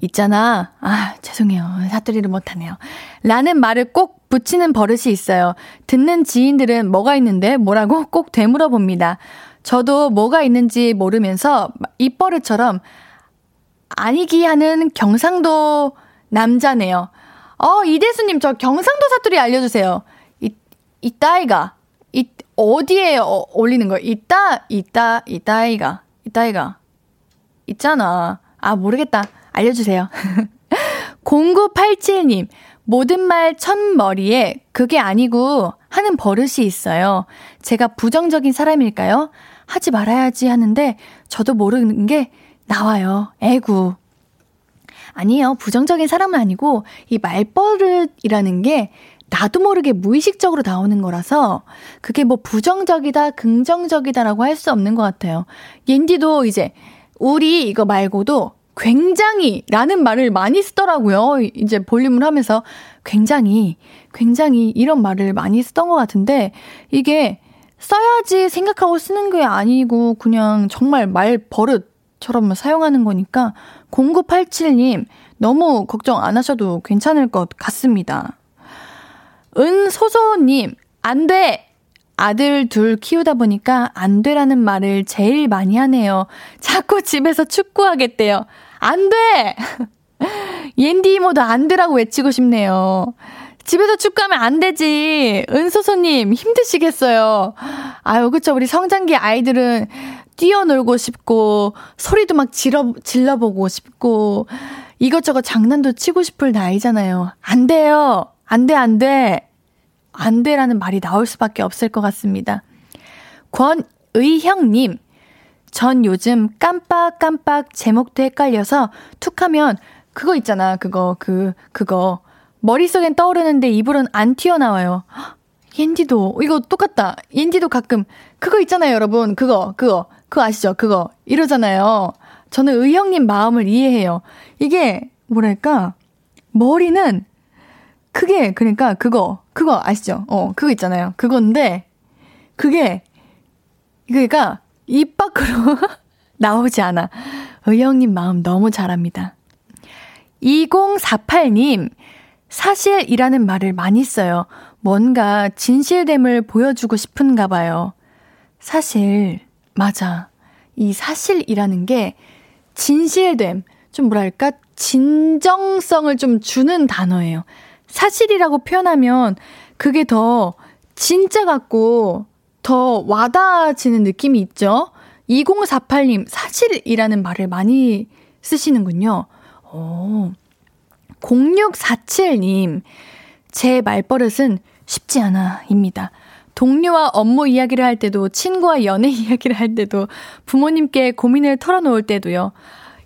있잖아. 아, 죄송해요. 사투리를 못하네요. 라는 말을 꼭 붙이는 버릇이 있어요. 듣는 지인들은 뭐가 있는데 뭐라고 꼭 되물어 봅니다. 저도 뭐가 있는지 모르면서 입버릇처럼 아니기 하는 경상도 남자네요. 어, 이대수님, 저 경상도 사투리 알려주세요. 이, 이따이가. 이, 어디에 어, 올리는 거예요? 이따, 이따, 이따이가. 이따이가. 있잖아. 아, 모르겠다. 알려주세요. 0987님, 모든 말 첫머리에 그게 아니고 하는 버릇이 있어요. 제가 부정적인 사람일까요? 하지 말아야지 하는데 저도 모르는 게 나와요. 애구. 아니에요. 부정적인 사람은 아니고 이 말버릇이라는 게 나도 모르게 무의식적으로 나오는 거라서 그게 뭐 부정적이다, 긍정적이다라고 할 수 없는 것 같아요. 옌디도 이제 우리 이거 말고도 굉장히 라는 말을 많이 쓰더라고요. 이제 볼륨을 하면서 굉장히, 굉장히 이런 말을 많이 쓰던 것 같은데 이게 써야지 생각하고 쓰는 게 아니고 그냥 정말 말 버릇처럼 사용하는 거니까 0987님 너무 걱정 안 하셔도 괜찮을 것 같습니다. 은소소님, 안 돼! 아들 둘 키우다 보니까 안 되라는 말을 제일 많이 하네요. 자꾸 집에서 축구하겠대요. 안 돼! 옌디 이모도 안 되라고 외치고 싶네요. 집에서 축구하면 안 되지. 은소소님, 힘드시겠어요. 아유, 그쵸. 우리 성장기 아이들은 뛰어놀고 싶고, 소리도 막 질러, 질러보고 싶고, 이것저것 장난도 치고 싶을 나이잖아요. 안 돼요. 안 돼, 안 돼. 안 돼라는 말이 나올 수밖에 없을 것 같습니다. 권의형님, 전 요즘 깜빡깜빡 제목도 헷갈려서 툭 하면 그거 있잖아. 그거, 그, 그거. 머릿속엔 떠오르는데 입으로는 안 튀어나와요. 옌디도, 이거 똑같다. 옌디도 가끔, 그거 있잖아요, 여러분. 그거, 그거. 그거 아시죠? 그거. 이러잖아요. 저는 의형님 마음을 이해해요. 이게, 뭐랄까, 머리는 크게, 그러니까 그거, 그거 아시죠? 어, 그거 있잖아요. 그건데, 그게, 그러니까 입 밖으로 나오지 않아. 의형님 마음 너무 잘합니다. 2048님, 사실이라는 말을 많이 써요. 뭔가 진실됨을 보여주고 싶은가 봐요. 사실, 맞아. 이 사실이라는 게 진실됨, 좀 뭐랄까, 진정성을 좀 주는 단어예요. 사실이라고 표현하면 그게 더 진짜 같고 더 와닿아지는 느낌이 있죠? 2048님, 사실이라는 말을 많이 쓰시는군요. 오. 0647님, 제 말버릇은 쉽지 않아, 입니다. 동료와 업무 이야기를 할 때도, 친구와 연애 이야기를 할 때도, 부모님께 고민을 털어놓을 때도요.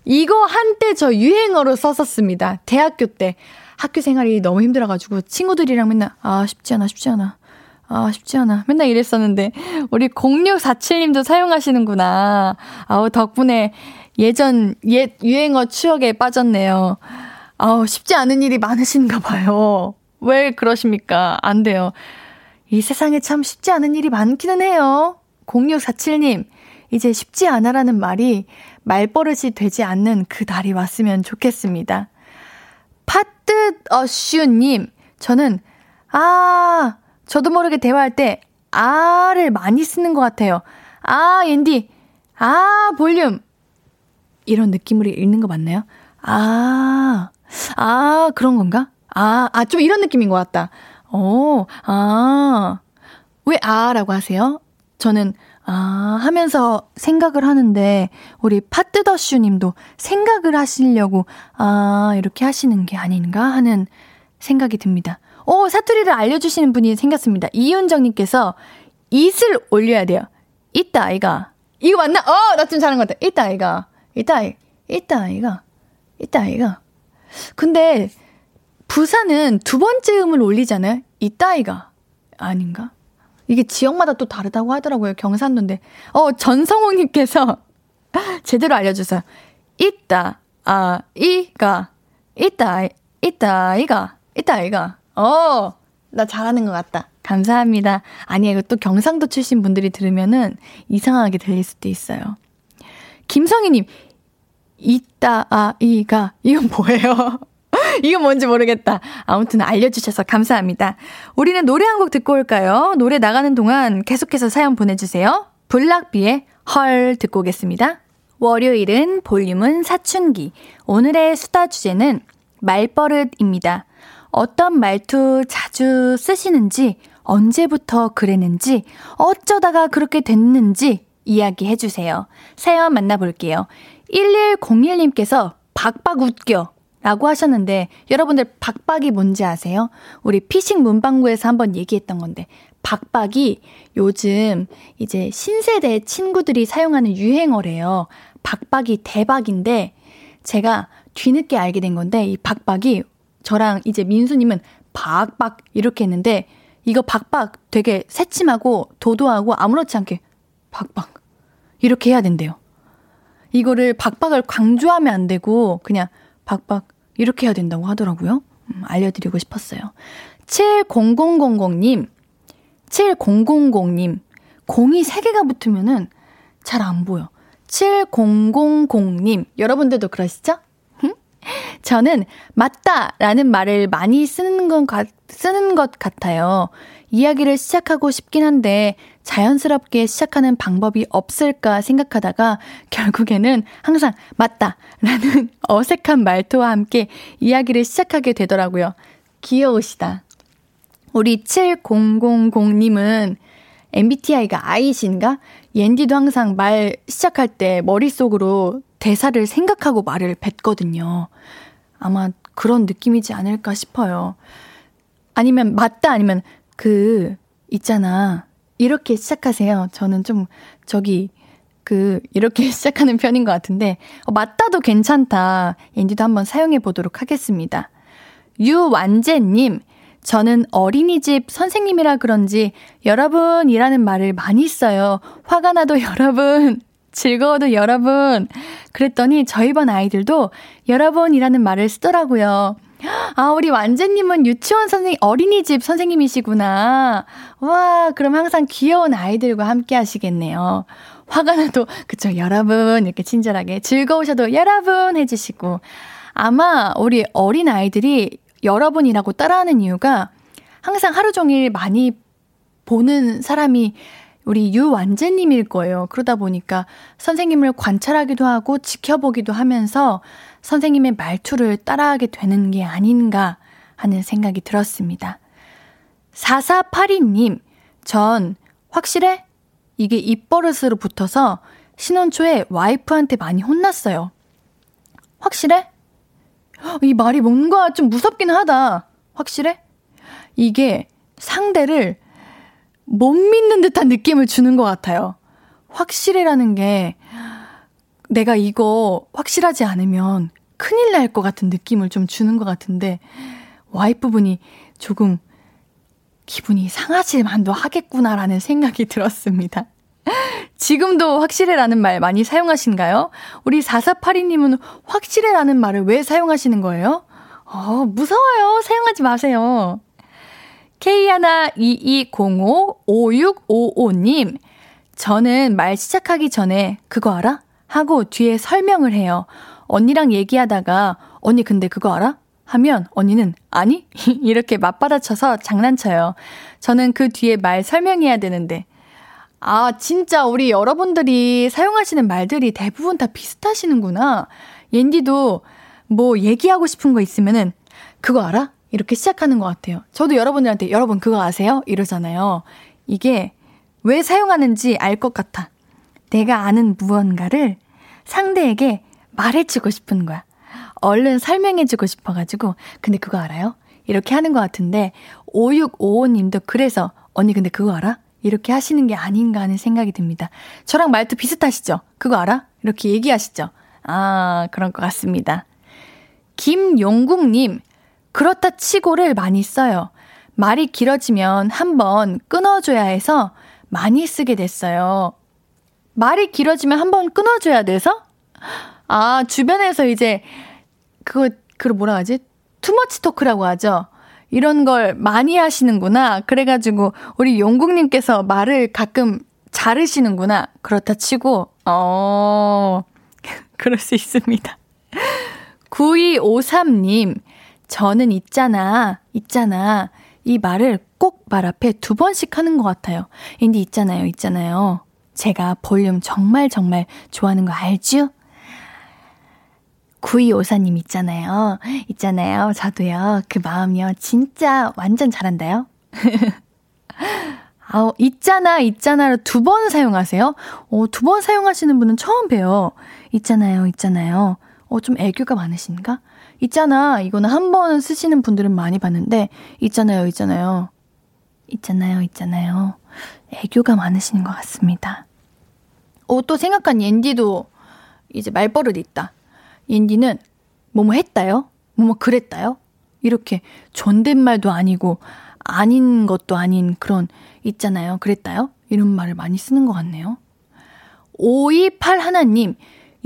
이거 한때 저 유행어로 썼었습니다. 대학교 때. 학교 생활이 너무 힘들어가지고 친구들이랑 맨날, 아, 쉽지 않아, 쉽지 않아. 아, 쉽지 않아. 맨날 이랬었는데, 우리 0647님도 사용하시는구나. 아우, 덕분에 예전, 옛 유행어 추억에 빠졌네요. 아우, 쉽지 않은 일이 많으신가 봐요. 왜 그러십니까? 안 돼요. 이 세상에 참 쉽지 않은 일이 많기는 해요. 0647님, 이제 쉽지 않아라는 말이 말버릇이 되지 않는 그 날이 왔으면 좋겠습니다. 파 뜻 어슈님, 저는, 아, 저도 모르게 대화할 때, 아를 많이 쓰는 것 같아요. 아, 옌디, 아, 볼륨. 이런 느낌으로 읽는 거 맞나요? 아, 아, 그런 건가? 아, 아, 좀 이런 느낌인 것 같다. 어, 아. 왜 아라고 하세요? 저는 아, 하면서 생각을 하는데, 우리 파뜨더슈 님도 생각을 하시려고, 아, 이렇게 하시는 게 아닌가 하는 생각이 듭니다. 오, 사투리를 알려주시는 분이 생겼습니다. 이윤정 님께서, it을 올려야 돼요. 있다, 아이가. 이거 맞나? 어, 나 좀 잘한 것 같아. 있다, 아이가. 있다, 아이. 있다, 아이가. 있다, 아이가. 근데, 부산은 두 번째 음을 올리잖아요? 있다, 아이가. 아닌가? 이게 지역마다 또 다르다고 하더라고요. 경산도인데. 어, 전성호님께서 제대로 알려주세요. 있다, 아, 이가, 있다, 있다, 이가, 있다, 이가. 어, 나 잘하는 것 같다. 감사합니다. 아니, 이거 또 경상도 출신 분들이 들으면은 이상하게 들릴 수도 있어요. 김성희님, 있다, 아, 이가. 이건 뭐예요? 이건 뭔지 모르겠다. 아무튼 알려주셔서 감사합니다. 우리는 노래 한 곡 듣고 올까요? 노래 나가는 동안 계속해서 사연 보내주세요. 블락비의 헐 듣고 오겠습니다. 월요일은 볼륨은 사춘기. 오늘의 수다 주제는 말버릇입니다. 어떤 말투 자주 쓰시는지, 언제부터 그랬는지, 어쩌다가 그렇게 됐는지 이야기해 주세요. 사연 만나볼게요. 1101님께서 박박 웃겨. 라고 하셨는데 여러분들 박박이 뭔지 아세요? 우리 피싱 문방구에서 한번 얘기했던 건데 박박이 요즘 이제 신세대 친구들이 사용하는 유행어래요. 박박이 대박인데 제가 뒤늦게 알게 된 건데 이 박박이 저랑 이제 민수님은 박박 이렇게 했는데 이거 박박 되게 새침하고 도도하고 아무렇지 않게 박박 이렇게 해야 된대요. 이거를 박박을 강조하면 안 되고 그냥 박박 이렇게 해야 된다고 하더라고요. 음, 알려드리고 싶었어요. 7000님, 7000님, 공이 3개가 붙으면은 잘 안 보여. 7000님, 여러분들도 그러시죠? 저는 맞다! 라는 말을 많이 쓰는 건, 쓰는 것 같아요. 이야기를 시작하고 싶긴 한데 자연스럽게 시작하는 방법이 없을까 생각하다가 결국에는 항상 맞다! 라는 어색한 말투와 함께 이야기를 시작하게 되더라고요. 귀여우시다. 우리 7000님은 MBTI가 I신가? 옌디도 항상 말 시작할 때 머릿속으로 대사를 생각하고 말을 뱉거든요. 아마 그런 느낌이지 않을까 싶어요. 아니면 맞다 아니면 그, 있잖아. 이렇게 시작하세요. 저는 좀, 저기, 그, 이렇게 시작하는 편인 것 같은데, 어, 맞다도 괜찮다. 인디도 한번 사용해 보도록 하겠습니다. 유완재님, 저는 어린이집 선생님이라 그런지 여러분이라는 말을 많이 써요. 화가 나도 여러분, 즐거워도 여러분. 그랬더니 저희 반 아이들도 여러분이라는 말을 쓰더라고요. 아, 우리 완재님은 유치원 선생님, 어린이집 선생님이시구나. 와, 그럼 항상 귀여운 아이들과 함께 하시겠네요. 화가 나도, 그쵸, 여러분, 이렇게 친절하게. 즐거우셔도 여러분 해주시고. 아마 우리 어린 아이들이 여러분이라고 따라하는 이유가 항상 하루 종일 많이 보는 사람이 우리 유완재님일 거예요. 그러다 보니까 선생님을 관찰하기도 하고 지켜보기도 하면서 선생님의 말투를 따라하게 되는 게 아닌가 하는 생각이 들었습니다. 4482님, 전 확실해? 이게 입버릇으로 붙어서 신혼 초에 와이프한테 많이 혼났어요. 확실해? 이 말이 뭔가 좀 무섭긴 하다. 확실해? 이게 상대를 못 믿는 듯한 느낌을 주는 것 같아요. 확실해라는 게 내가 이거 확실하지 않으면 큰일 날 것 같은 느낌을 좀 주는 것 같은데 와이프분이 조금 기분이 상하실 만도 하겠구나라는 생각이 들었습니다. 지금도 확실해라는 말 많이 사용하신가요? 우리 4482님은 확실해라는 말을 왜 사용하시는 거예요? 어, 무서워요. 사용하지 마세요. K122055655님, 저는 말 시작하기 전에 그거 알아? 하고 뒤에 설명을 해요. 언니랑 얘기하다가 언니 근데 그거 알아? 하면 언니는 아니? 이렇게 맞받아쳐서 장난쳐요. 저는 그 뒤에 말 설명해야 되는데 아, 진짜 우리 여러분들이 사용하시는 말들이 대부분 다 비슷하시는구나. 옌디도 뭐 얘기하고 싶은 거 있으면은 그거 알아? 이렇게 시작하는 것 같아요. 저도 여러분들한테 여러분 그거 아세요? 이러잖아요. 이게 왜 사용하는지 알 것 같아. 내가 아는 무언가를 상대에게 말해주고 싶은 거야. 얼른 설명해주고 싶어가지고. 근데 그거 알아요? 이렇게 하는 것 같은데, 5655님도 그래서, 언니 근데 그거 알아? 이렇게 하시는 게 아닌가 하는 생각이 듭니다. 저랑 말투 비슷하시죠? 그거 알아? 이렇게 얘기하시죠? 아, 그런 것 같습니다. 김용국님, 그렇다 치고를 많이 써요. 말이 길어지면 한번 끊어줘야 해서 많이 쓰게 됐어요. 말이 길어지면 한번 끊어줘야 돼서? 아, 주변에서 이제, 그거, 그걸 뭐라 하지? 투머치 토크라고 하죠? 이런 걸 많이 하시는구나. 그래가지고, 우리 용국님께서 말을 가끔 자르시는구나. 그렇다 치고, 어, 그럴 수 있습니다. 9253님, 저는 있잖아, 있잖아. 이 말을 꼭 말 앞에 두 번씩 하는 것 같아요. 인디 있잖아요, 있잖아요. 제가 볼륨 정말 정말 좋아하는 거 알죠? 9254님 있잖아요. 있잖아요. 저도요. 그 마음이요. 진짜 완전 잘한다요. 아우, 있잖아, 있잖아를 두 번 사용하세요? 어, 두 번 사용하시는 분은 처음 봬요. 있잖아요, 있잖아요. 어, 좀 애교가 많으신가? 있잖아, 이거는 한 번 쓰시는 분들은 많이 봤는데, 있잖아요, 있잖아요. 있잖아요, 있잖아요. 애교가 많으신 것 같습니다. 어, 또 생각한 옌디도 이제 말버릇 있다. 옌디는 뭐뭐 했다요? 뭐뭐 그랬다요? 이렇게 존댓말도 아니고 아닌 것도 아닌 그런 있잖아요. 그랬다요? 이런 말을 많이 쓰는 것 같네요. 528 하나님,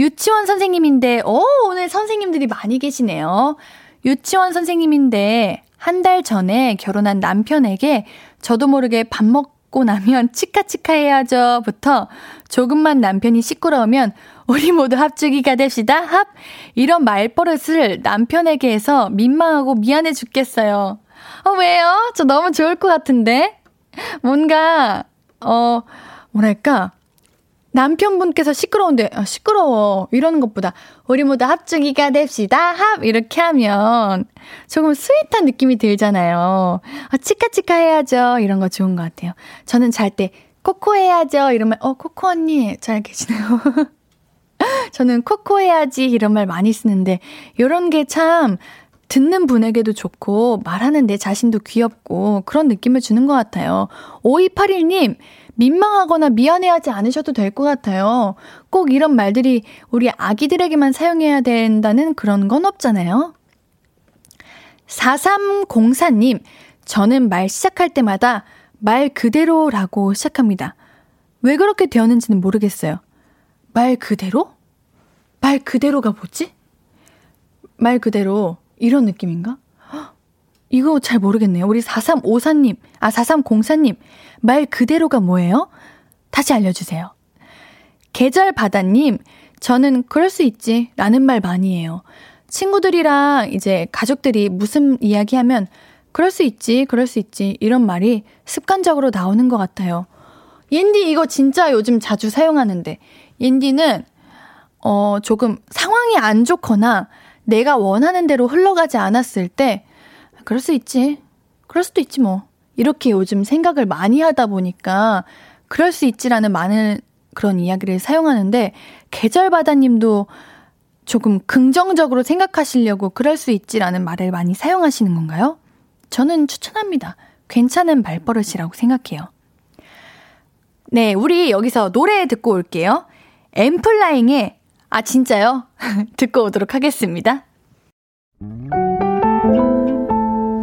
유치원 선생님인데, 어, 오늘 선생님들이 많이 계시네요. 유치원 선생님인데, 한 달 전에 결혼한 남편에게 저도 모르게 밥 먹고 나면 치카치카 해야죠. 부터 조금만 남편이 시끄러우면 우리 모두 합주기가 됩시다. 합. 이런 말버릇을 남편에게 해서 민망하고 미안해 죽겠어요. 어, 왜요? 저 너무 좋을 것 같은데? 뭔가, 어, 뭐랄까. 남편분께서 시끄러운데, 아, 시끄러워. 이러는 것보다, 우리 모두 합주기가 됩시다. 합! 이렇게 하면 조금 스윗한 느낌이 들잖아요. 아, 치카치카 해야죠. 이런 거 좋은 것 같아요. 저는 잘 때, 코코 해야죠. 이러면, 어, 코코 언니, 잘 계시네요. 저는 코코 해야지 이런 말 많이 쓰는데 요런 게 참 듣는 분에게도 좋고 말하는 내 자신도 귀엽고 그런 느낌을 주는 것 같아요. 5281님, 민망하거나 미안해하지 않으셔도 될 것 같아요. 꼭 이런 말들이 우리 아기들에게만 사용해야 된다는 그런 건 없잖아요. 4304님, 저는 말 시작할 때마다 말 그대로라고 시작합니다. 왜 그렇게 되었는지는 모르겠어요. 말 그대로? 말 그대로가 뭐지? 말 그대로 이런 느낌인가? 이거 잘 모르겠네요. 우리 4354님, 아, 4304님, 말 그대로가 뭐예요? 다시 알려주세요. 계절 바다님, 저는 그럴 수 있지. 라는 말 많이 해요. 친구들이랑 이제 가족들이 무슨 이야기 하면, 그럴 수 있지, 그럴 수 있지. 이런 말이 습관적으로 나오는 것 같아요. 옌디 이거 진짜 요즘 자주 사용하는데, 옌디는 어, 조금 상황이 안 좋거나 내가 원하는 대로 흘러가지 않았을 때, 그럴 수 있지. 그럴 수도 있지 뭐. 이렇게 요즘 생각을 많이 하다 보니까, 그럴 수 있지라는 많은 그런 이야기를 사용하는데, 계절바다 님도 조금 긍정적으로 생각하시려고 그럴 수 있지라는 말을 많이 사용하시는 건가요? 저는 추천합니다. 괜찮은 말버릇이라고 생각해요. 네, 우리 여기서 노래 듣고 올게요. 엠플라잉의 아 진짜요? 듣고 오도록 하겠습니다.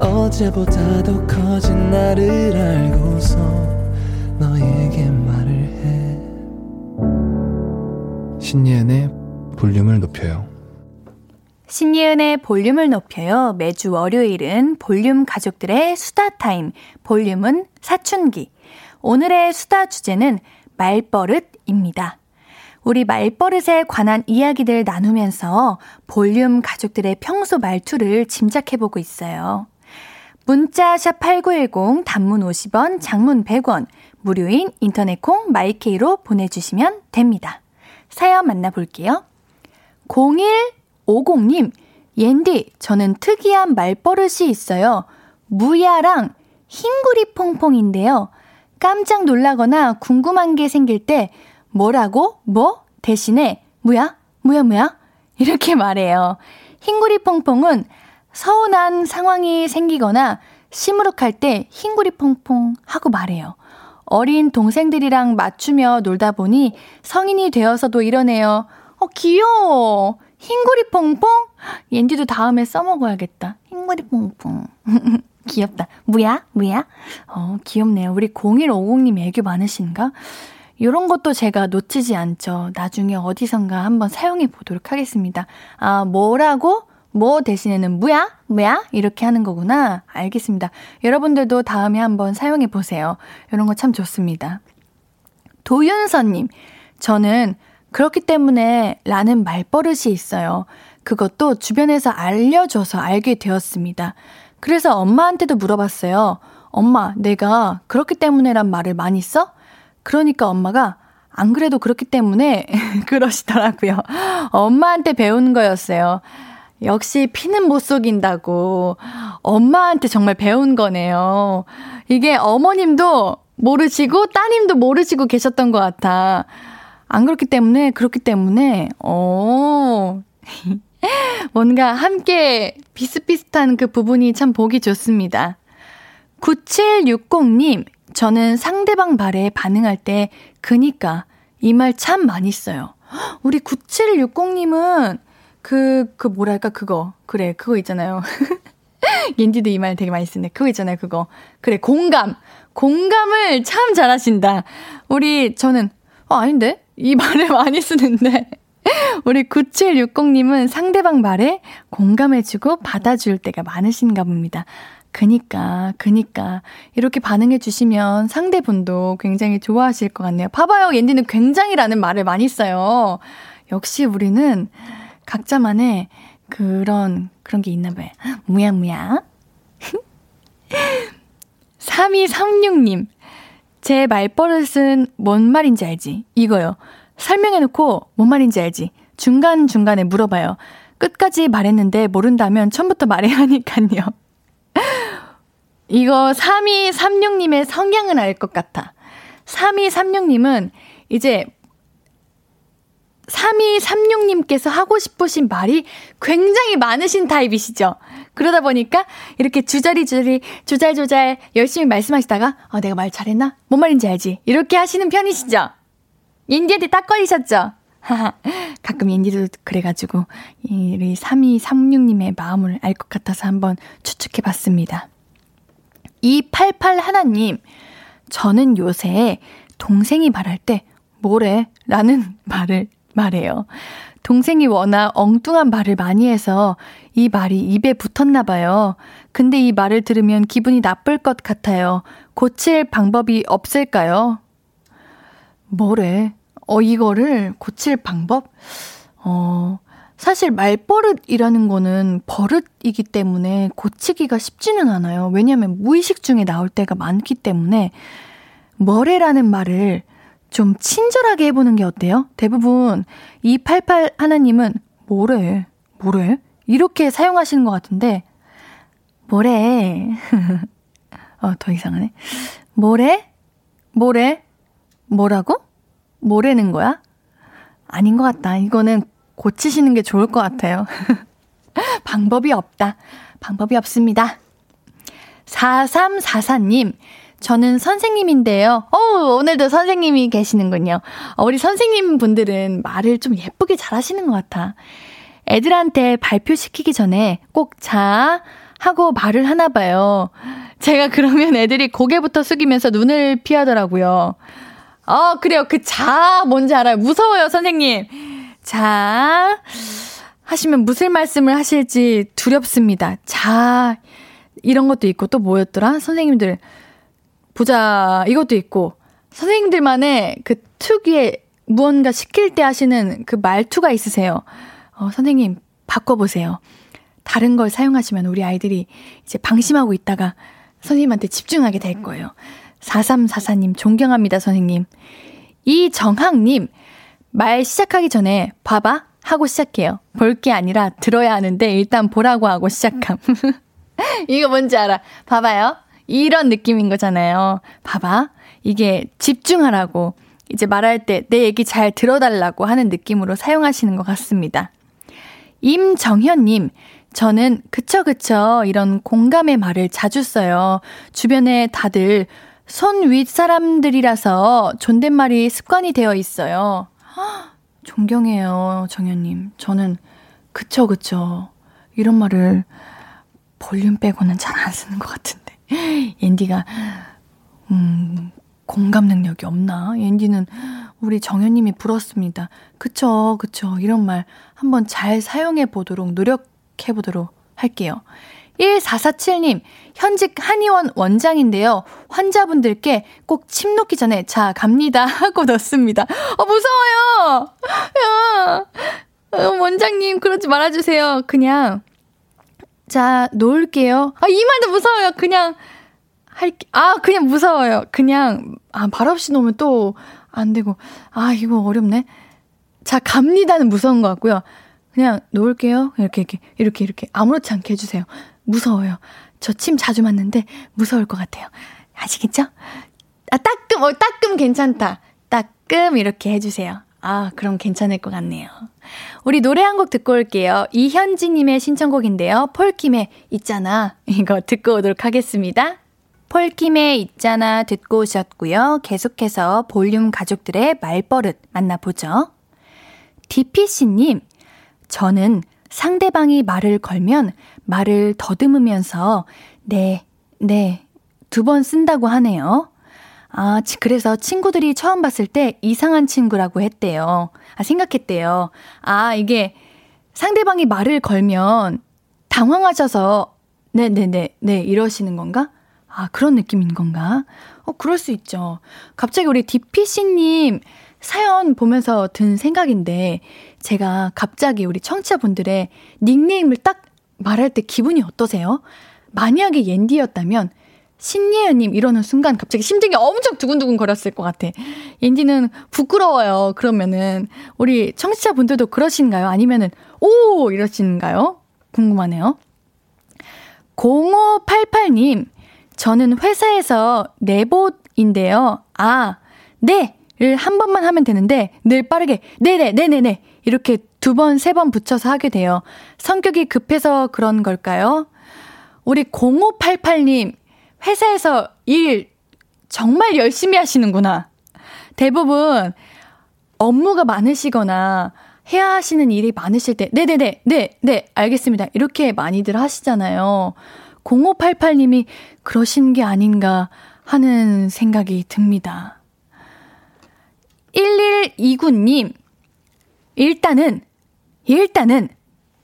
어제보다 더 커진 나를 알고서 너에게 말을 해 신예은의 볼륨을 높여요 신예은의 볼륨을 높여요. 매주 월요일은 볼륨 가족들의 수다 타임, 볼륨은 사춘기. 오늘의 수다 주제는 말버릇입니다. 우리 말버릇에 관한 이야기들 나누면서 볼륨 가족들의 평소 말투를 짐작해보고 있어요. 문자 샵 8910 단문 50원, 장문 100원, 무료인 인터넷 콩 마이케이로 보내주시면 됩니다. 사연 만나볼게요. 0150님, 옌디, 저는 특이한 말버릇이 있어요. 무야랑 흰구리 퐁퐁인데요. 깜짝 놀라거나 궁금한 게 생길 때 뭐라고? 뭐? 대신에 뭐야? 뭐야 뭐야? 이렇게 말해요. 흰구리 퐁퐁은 서운한 상황이 생기거나 시무룩할 때 흰구리 퐁퐁 하고 말해요. 어린 동생들이랑 맞추며 놀다 보니 성인이 되어서도 이러네요. 어, 귀여워. 흰구리 퐁퐁? 옌디도 다음에 써먹어야겠다. 흰구리 퐁퐁. 귀엽다. 뭐야? 뭐야? 어, 귀엽네요. 우리 0150님 애교 많으신가? 요런 것도 제가 놓치지 않죠. 나중에 어디선가 한번 사용해 보도록 하겠습니다. 아, 뭐라고? 뭐 대신에는 뭐야? 뭐야? 이렇게 하는 거구나. 알겠습니다. 여러분들도 다음에 한번 사용해 보세요. 이런 거 참 좋습니다. 도윤서님, 저는 그렇기 때문에 라는 말버릇이 있어요. 그것도 주변에서 알려줘서 알게 되었습니다. 그래서 엄마한테도 물어봤어요. 엄마, 내가 그렇기 때문에란 말을 많이 써? 그러니까 엄마가 안 그래도 그렇기 때문에 그러시더라고요. 엄마한테 배운 거였어요. 역시 피는 못 속인다고 엄마한테 정말 배운 거네요. 이게 어머님도 모르시고 따님도 모르시고 계셨던 것 같아. 안 그렇기 때문에 그렇기 때문에 어 뭔가 함께 비슷비슷한 그 부분이 참 보기 좋습니다. 9760님, 저는 상대방 말에 반응할 때, 그니까, 이 말 참 많이 써요. 우리 9760님은, 그, 그 뭐랄까, 그거. 그래, 그거 있잖아요. 옌디도 이 말 되게 많이 쓰네. 그거 있잖아요, 그거. 그래, 공감. 공감을 참 잘하신다. 우리, 저는, 어, 아닌데? 이 말을 많이 쓰는데. 우리 9760님은 상대방 말에 공감해주고 받아줄 때가 많으신가 봅니다. 그니까, 그니까. 이렇게 반응해주시면 상대분도 굉장히 좋아하실 것 같네요. 봐봐요, 옌디는 굉장히라는 말을 많이 써요. 역시 우리는 각자만의 그런, 그런 게 있나 봐요. 무야, 무야. 3236님. 제 말버릇은 뭔 말인지 알지? 이거요. 설명해놓고 뭔 말인지 알지? 중간중간에 물어봐요. 끝까지 말했는데 모른다면 처음부터 말해야 하니깐요. 이거 3236님의 성향은 알 것 같아. 3236님은 이제 3236님께서 하고 싶으신 말이 굉장히 많으신 타입이시죠? 그러다 보니까 이렇게 주저리주저리 조잘조잘 열심히 말씀하시다가 어, 내가 말 잘했나? 뭔 말인지 알지? 이렇게 하시는 편이시죠? 인디한테 딱 걸리셨죠? 가끔 인디도 그래가지고 이 3236님의 마음을 알 것 같아서 한번 추측해 봤습니다. 288 하나님, 저는 요새 동생이 말할 때 뭐래? 라는 말을 말해요. 동생이 워낙 엉뚱한 말을 많이 해서 이 말이 입에 붙었나 봐요. 근데 이 말을 들으면 기분이 나쁠 것 같아요. 고칠 방법이 없을까요? 뭐래? 어, 이거를 고칠 방법? 어, 사실 말버릇이라는 거는 버릇이기 때문에 고치기가 쉽지는 않아요. 왜냐하면 무의식 중에 나올 때가 많기 때문에 뭐래라는 말을 좀 친절하게 해보는 게 어때요? 대부분 이88 하나님은 뭐래, 뭐래? 이렇게 사용하시는 것 같은데, 뭐래? 어, 더 이상하네. 뭐래? 뭐래? 뭐라고? 뭐래는 거야? 아닌 것 같다. 이거는 고치시는 게 좋을 것 같아요. 방법이 없다. 방법이 없습니다. 4344님, 저는 선생님인데요. 어, 오늘도 선생님이 계시는군요. 어, 우리 선생님 분들은 말을 좀 예쁘게 잘 하시는 것 같아. 애들한테 발표시키기 전에 꼭 자, 하고 말을 하나 봐요. 제가 그러면 애들이 고개부터 숙이면서 눈을 피하더라고요. 어, 그래요. 그 자, 뭔지 알아요. 무서워요, 선생님. 자, 하시면 무슨 말씀을 하실지 두렵습니다. 자, 이런 것도 있고 또 뭐였더라? 선생님들, 보자, 이것도 있고, 선생님들만의 그 특유의 무언가 시킬 때 하시는 그 말투가 있으세요. 어, 선생님, 바꿔보세요. 다른 걸 사용하시면 우리 아이들이 이제 방심하고 있다가 선생님한테 집중하게 될 거예요. 4344님, 존경합니다, 선생님. 이정학님, 말 시작하기 전에 봐봐 하고 시작해요. 볼 게 아니라 들어야 하는데 일단 보라고 하고 시작함. 이거 뭔지 알아? 봐봐요. 이런 느낌인 거잖아요. 봐봐. 이게 집중하라고 이제 말할 때 내 얘기 잘 들어달라고 하는 느낌으로 사용하시는 것 같습니다. 임정현님, 저는 그쵸 그쵸 이런 공감의 말을 자주 써요. 주변에 다들 손 윗 사람들이라서 존댓말이 습관이 되어 있어요. 존경해요, 정현님. 저는 그쵸 그쵸 이런 말을 볼륨 빼고는 잘 안 쓰는 것 같은데. 앤디가 음 공감 능력이 없나? 앤디는 우리 정현님이 부럽습니다. 그쵸, 그쵸. 이런 말 한번 잘 사용해 보도록 노력해 보도록 할게요. 1447님, 현직 한의원 원장인데요. 환자분들께 꼭 침 놓기 전에 자, 갑니다. 하고 넣습니다. 어, 무서워요! 야, 어, 원장님, 그러지 말아주세요. 그냥, 자, 놓을게요. 아, 이 말도 무서워요. 그냥, 할게, 아, 그냥 무서워요. 그냥, 아, 말 없이 놓으면 또 안 되고, 아, 이거 어렵네. 자, 갑니다는 무서운 것 같고요. 그냥 놓을게요. 이렇게, 이렇게, 이렇게, 이렇게. 아무렇지 않게 해주세요. 무서워요. 저 침 자주 맞는데 무서울 것 같아요. 아시겠죠? 아, 따끔, 어, 따끔 괜찮다. 따끔 이렇게 해주세요. 아, 그럼 괜찮을 것 같네요. 우리 노래 한 곡 듣고 올게요. 이현지님의 신청곡인데요. 폴킴의 있잖아. 이거 듣고 오도록 하겠습니다. 폴킴의 있잖아 듣고 오셨고요. 계속해서 볼륨 가족들의 말버릇 만나보죠. DPC님, 저는 상대방이 말을 걸면 말을 더듬으면서 네, 네, 두 번 쓴다고 하네요. 아, 그래서 친구들이 처음 봤을 때 이상한 친구라고 했대요. 아, 생각했대요. 아, 이게 상대방이 말을 걸면 당황하셔서 네네네, 네, 네, 이러시는 건가? 아, 그런 느낌인 건가? 어, 그럴 수 있죠. 갑자기 우리 DPC님 사연 보면서 든 생각인데, 제가 갑자기 우리 청취자분들의 닉네임을 딱 말할 때 기분이 어떠세요? 만약에 옌디였다면 신예은님 이러는 순간 갑자기 심장이 엄청 두근두근 거렸을 것 같아. 옌디는 부끄러워요. 그러면은 우리 청취자분들도 그러신가요? 아니면은 오 이러시는가요? 궁금하네요. 0588님 저는 회사에서 내봇인데요. 아, 네를 한 번만 하면 되는데 늘 빠르게 네네 네네네 이렇게 두 번, 세 번 붙여서 하게 돼요. 성격이 급해서 그런 걸까요? 우리 0588님, 회사에서 일 정말 열심히 하시는구나. 대부분 업무가 많으시거나 해야 하시는 일이 많으실 때, 네네네, 네, 네, 알겠습니다. 이렇게 많이들 하시잖아요. 0588님이 그러신 게 아닌가 하는 생각이 듭니다. 1129님, 일단은, 일단은,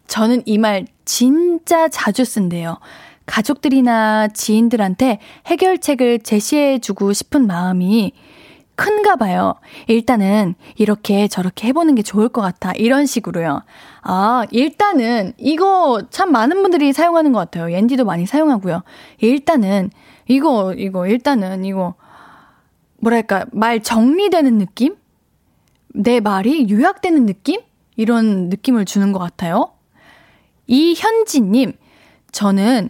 저는 이 말 진짜 자주 쓴대요. 가족들이나 지인들한테 해결책을 제시해주고 싶은 마음이 큰가 봐요. 일단은 이렇게 저렇게 해보는 게 좋을 것 같아. 이런 식으로요. 아, 일단은 이거 참 많은 분들이 사용하는 것 같아요. 옌디도 많이 사용하고요. 일단은 이거, 이거, 일단은 이거, 뭐랄까, 말 정리되는 느낌? 내 말이 요약되는 느낌? 이런 느낌을 주는 것 같아요. 이현지님, 저는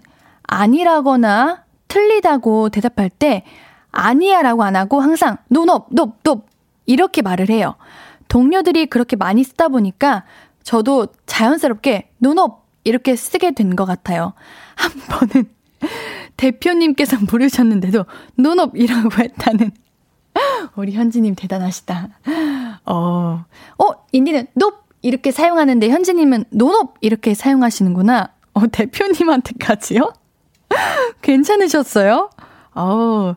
아니라거나 틀리다고 대답할 때 아니야 라고 안 하고 항상 no no, no, no 이렇게 말을 해요. 동료들이 그렇게 많이 쓰다 보니까 저도 자연스럽게 no no 이렇게 쓰게 된 것 같아요. 한 번은 대표님께서 부르셨는데도 no no이라고 했다는 우리 현지님 대단하시다. 어, 어, 옌디는 no 이렇게 사용하는데 현지님은 no no 이렇게 사용하시는구나. 어, 대표님한테까지요? 괜찮으셨어요? 어,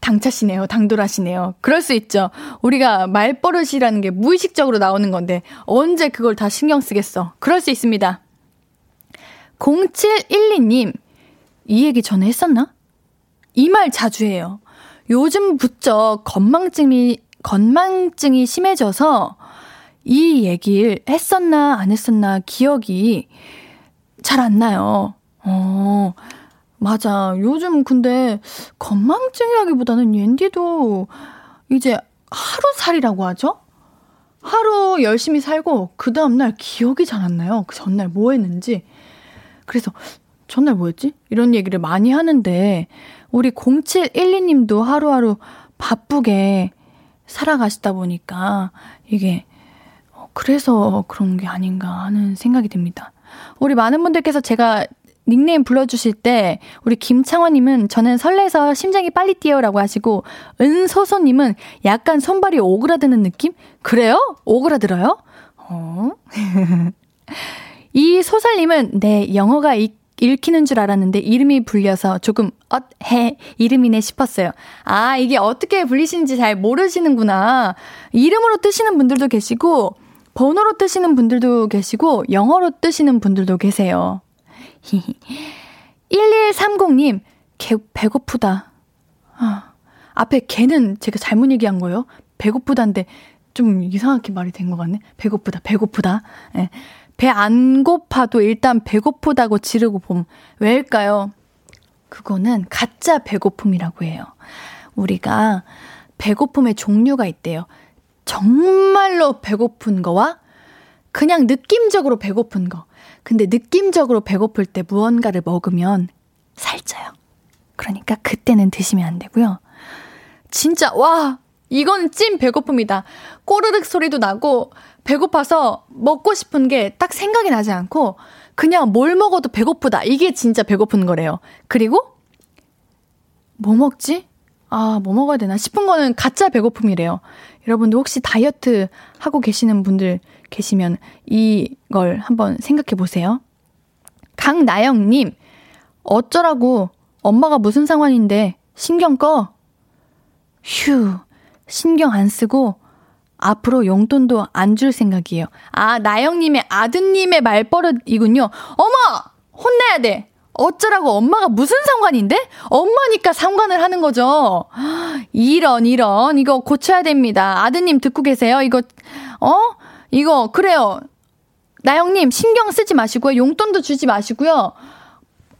당차시네요. 당돌하시네요. 그럴 수 있죠. 우리가 말버릇이라는 게 무의식적으로 나오는 건데 언제 그걸 다 신경 쓰겠어. 그럴 수 있습니다. 0712님, 이 얘기 전에 했었나? 이 말 자주 해요. 요즘 부쩍 건망증이, 건망증이 심해져서 이 얘기를 했었나 안 했었나 기억이 잘 안 나요. 어, 맞아. 요즘 근데 건망증이라기보다는 옌디도 이제 하루살이라고 하죠? 하루 열심히 살고 그 다음날 기억이 잘 안 나요. 그 전날 뭐 했는지. 그래서 전날 뭐였지? 이런 얘기를 많이 하는데 우리 0712님도 하루하루 바쁘게 살아가시다 보니까 이게 어, 그래서 그런 게 아닌가 하는 생각이 듭니다. 우리 많은 분들께서 제가 닉네임 불러주실 때 우리 김창원님은 저는 설레서 심장이 빨리 뛰어라고 하시고 은소소님은 약간 손발이 오그라드는 느낌? 그래요? 오그라들어요? 어? 이 소설님은 네 영어가 읽, 읽히는 줄 알았는데 이름이 불려서 조금 엇해 이름이네 싶었어요. 아 이게 어떻게 불리시는지 잘 모르시는구나. 이름으로 뜨시는 분들도 계시고 번호로 뜨시는 분들도 계시고 영어로 뜨시는 분들도 계세요. 1130님, 개, 배고프다. 아, 앞에 개는 제가 잘못 얘기한 거예요. 배고프다인데 좀 이상하게 말이 된 것 같네. 배고프다, 배고프다. 네. 배안 고파도 일단 배고프다고 지르고 봄. 왜일까요? 그거는 가짜 배고픔이라고 해요. 우리가 배고픔의 종류가 있대요. 정말로 배고픈 거와 그냥 느낌적으로 배고픈 거. 근데 느낌적으로 배고플 때 무언가를 먹으면 살쪄요. 그러니까 그때는 드시면 안 되고요. 진짜, 와! 이건 찐 배고픔이다. 꼬르륵 소리도 나고, 배고파서 먹고 싶은 게 딱 생각이 나지 않고, 그냥 뭘 먹어도 배고프다. 이게 진짜 배고픈 거래요. 그리고, 뭐 먹지? 아, 뭐 먹어야 되나 싶은 거는 가짜 배고픔이래요. 여러분도 혹시 다이어트 하고 계시는 분들 계시면 이걸 한번 생각해 보세요. 강나영님, 어쩌라고 엄마가 무슨 상황인데 신경 꺼? 휴, 신경 안 쓰고 앞으로 용돈도 안 줄 생각이에요. 아, 나영님의 아드님의 말버릇이군요. 어머! 혼내야 돼! 어쩌라고 엄마가 무슨 상관인데? 엄마니까 상관을 하는 거죠. 이런, 이런. 이거 고쳐야 됩니다. 아드님 듣고 계세요? 이거, 어? 이거, 그래요. 나영님, 신경 쓰지 마시고요. 용돈도 주지 마시고요.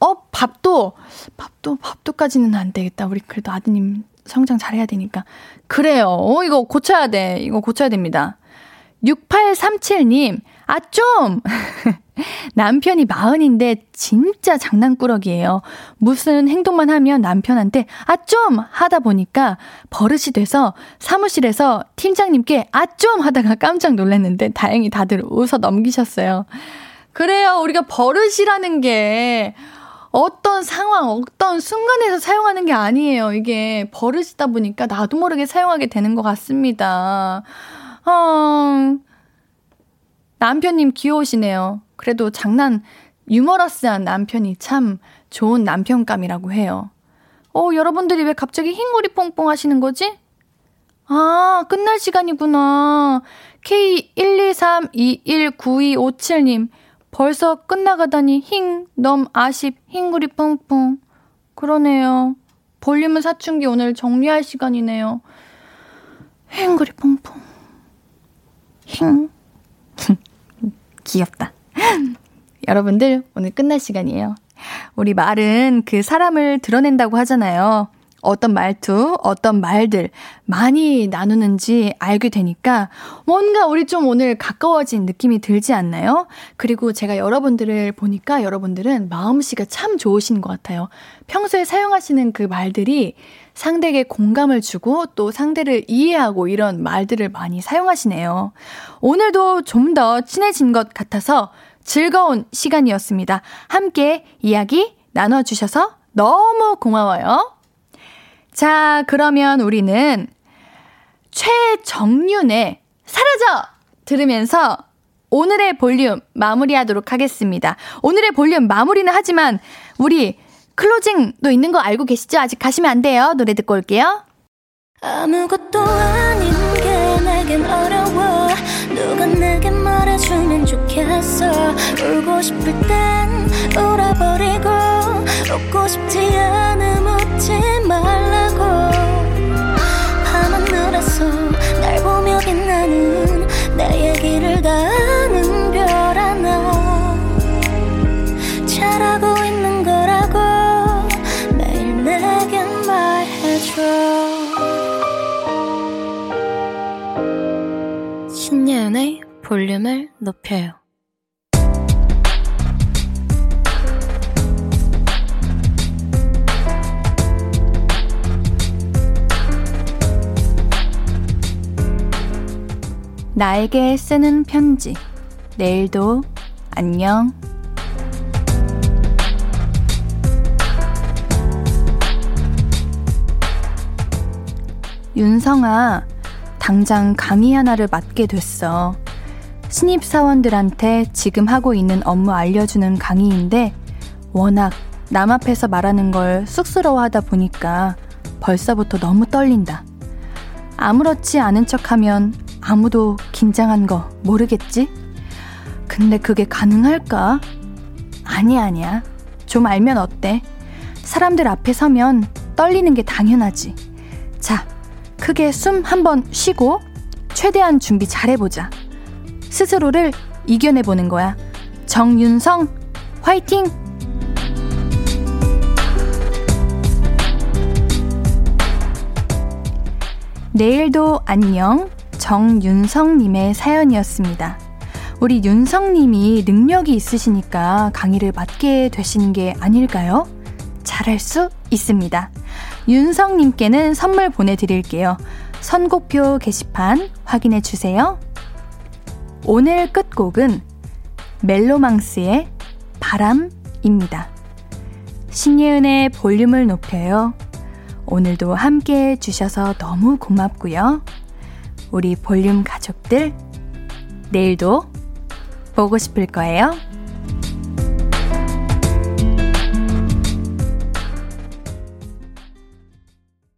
어, 밥도, 밥도, 밥도까지는 안 되겠다. 우리 그래도 아드님 성장 잘해야 되니까. 그래요. 어, 이거 고쳐야 돼. 이거 고쳐야 됩니다. 6837님, 아, 좀! 남편이 마흔인데 진짜 장난꾸러기예요. 무슨 행동만 하면 남편한테 아, 좀! 하다 보니까 버릇이 돼서 사무실에서 팀장님께 아, 좀! 하다가 깜짝 놀랐는데 다행히 다들 웃어 넘기셨어요. 그래요. 우리가 버릇이라는 게 어떤 상황, 어떤 순간에서 사용하는 게 아니에요. 이게 버릇이다 보니까 나도 모르게 사용하게 되는 것 같습니다. 어, 남편님 귀여우시네요. 그래도 장난, 유머러스한 남편이 참 좋은 남편감이라고 해요. 어, 여러분들이 왜 갑자기 흰구리 뽕뽕 하시는 거지? 아, 끝날 시간이구나. K123219257님, 벌써 끝나가다니 힝, 넘 아쉽, 흰구리 뽕뽕. 그러네요. 볼륨은 사춘기 오늘 정리할 시간이네요. 헹구리 퐁퐁. 힝. 귀엽다. 여러분들, 오늘 끝날 시간이에요. 우리 말은 그 사람을 드러낸다고 하잖아요. 어떤 말투, 어떤 말들 많이 나누는지 알게 되니까 뭔가 우리 좀 오늘 가까워진 느낌이 들지 않나요? 그리고 제가 여러분들을 보니까 여러분들은 마음씨가 참 좋으신 것 같아요. 평소에 사용하시는 그 말들이 상대에게 공감을 주고 또 상대를 이해하고 이런 말들을 많이 사용하시네요. 오늘도 좀 더 친해진 것 같아서 즐거운 시간이었습니다. 함께 이야기 나눠주셔서 너무 고마워요. 자, 그러면 우리는 최정윤의 사라져! 들으면서 오늘의 볼륨 마무리하도록 하겠습니다. 오늘의 볼륨 마무리는 하지만 우리 클로징도 있는 거 알고 계시죠? 아직 가시면 안 돼요. 노래 듣고 올게요. 아무것도 아닌 게 내겐 어려워 누가 내게 말해주면 좋겠어 울고 싶을 땐 울어버리고 웃고 싶지 않음 웃지 말라고 밤하늘에서 날 보며 빛나는 내 얘기를 다 볼륨을 높여요. 나에게 쓰는 편지. 내일도 안녕. 윤성아, 당장 강의 하나를 맡게 됐어. 신입사원들한테 지금 하고 있는 업무 알려주는 강의인데, 워낙 남 앞에서 말하는 걸 쑥스러워 하다 보니까 벌써부터 너무 떨린다. 아무렇지 않은 척 하면 아무도 긴장한 거 모르겠지? 근데 그게 가능할까? 아니야, 아니야. 좀 알면 어때? 사람들 앞에 서면 떨리는 게 당연하지. 자, 크게 숨 한번 쉬고 최대한 준비 잘해보자. 스스로를 이겨내보는 거야. 정윤성, 화이팅! 내일도 안녕. 정윤성님의 사연이었습니다. 우리 윤성님이 능력이 있으시니까 강의를 맡게 되시는 게 아닐까요? 잘할 수 있습니다. 윤성님께는 선물 보내드릴게요. 선곡표 게시판 확인해 주세요. 오늘 끝곡은 멜로망스의 바람입니다. 신예은의 볼륨을 높여요. 오늘도 함께 해주셔서 너무 고맙고요. 우리 볼륨 가족들, 내일도 보고 싶을 거예요.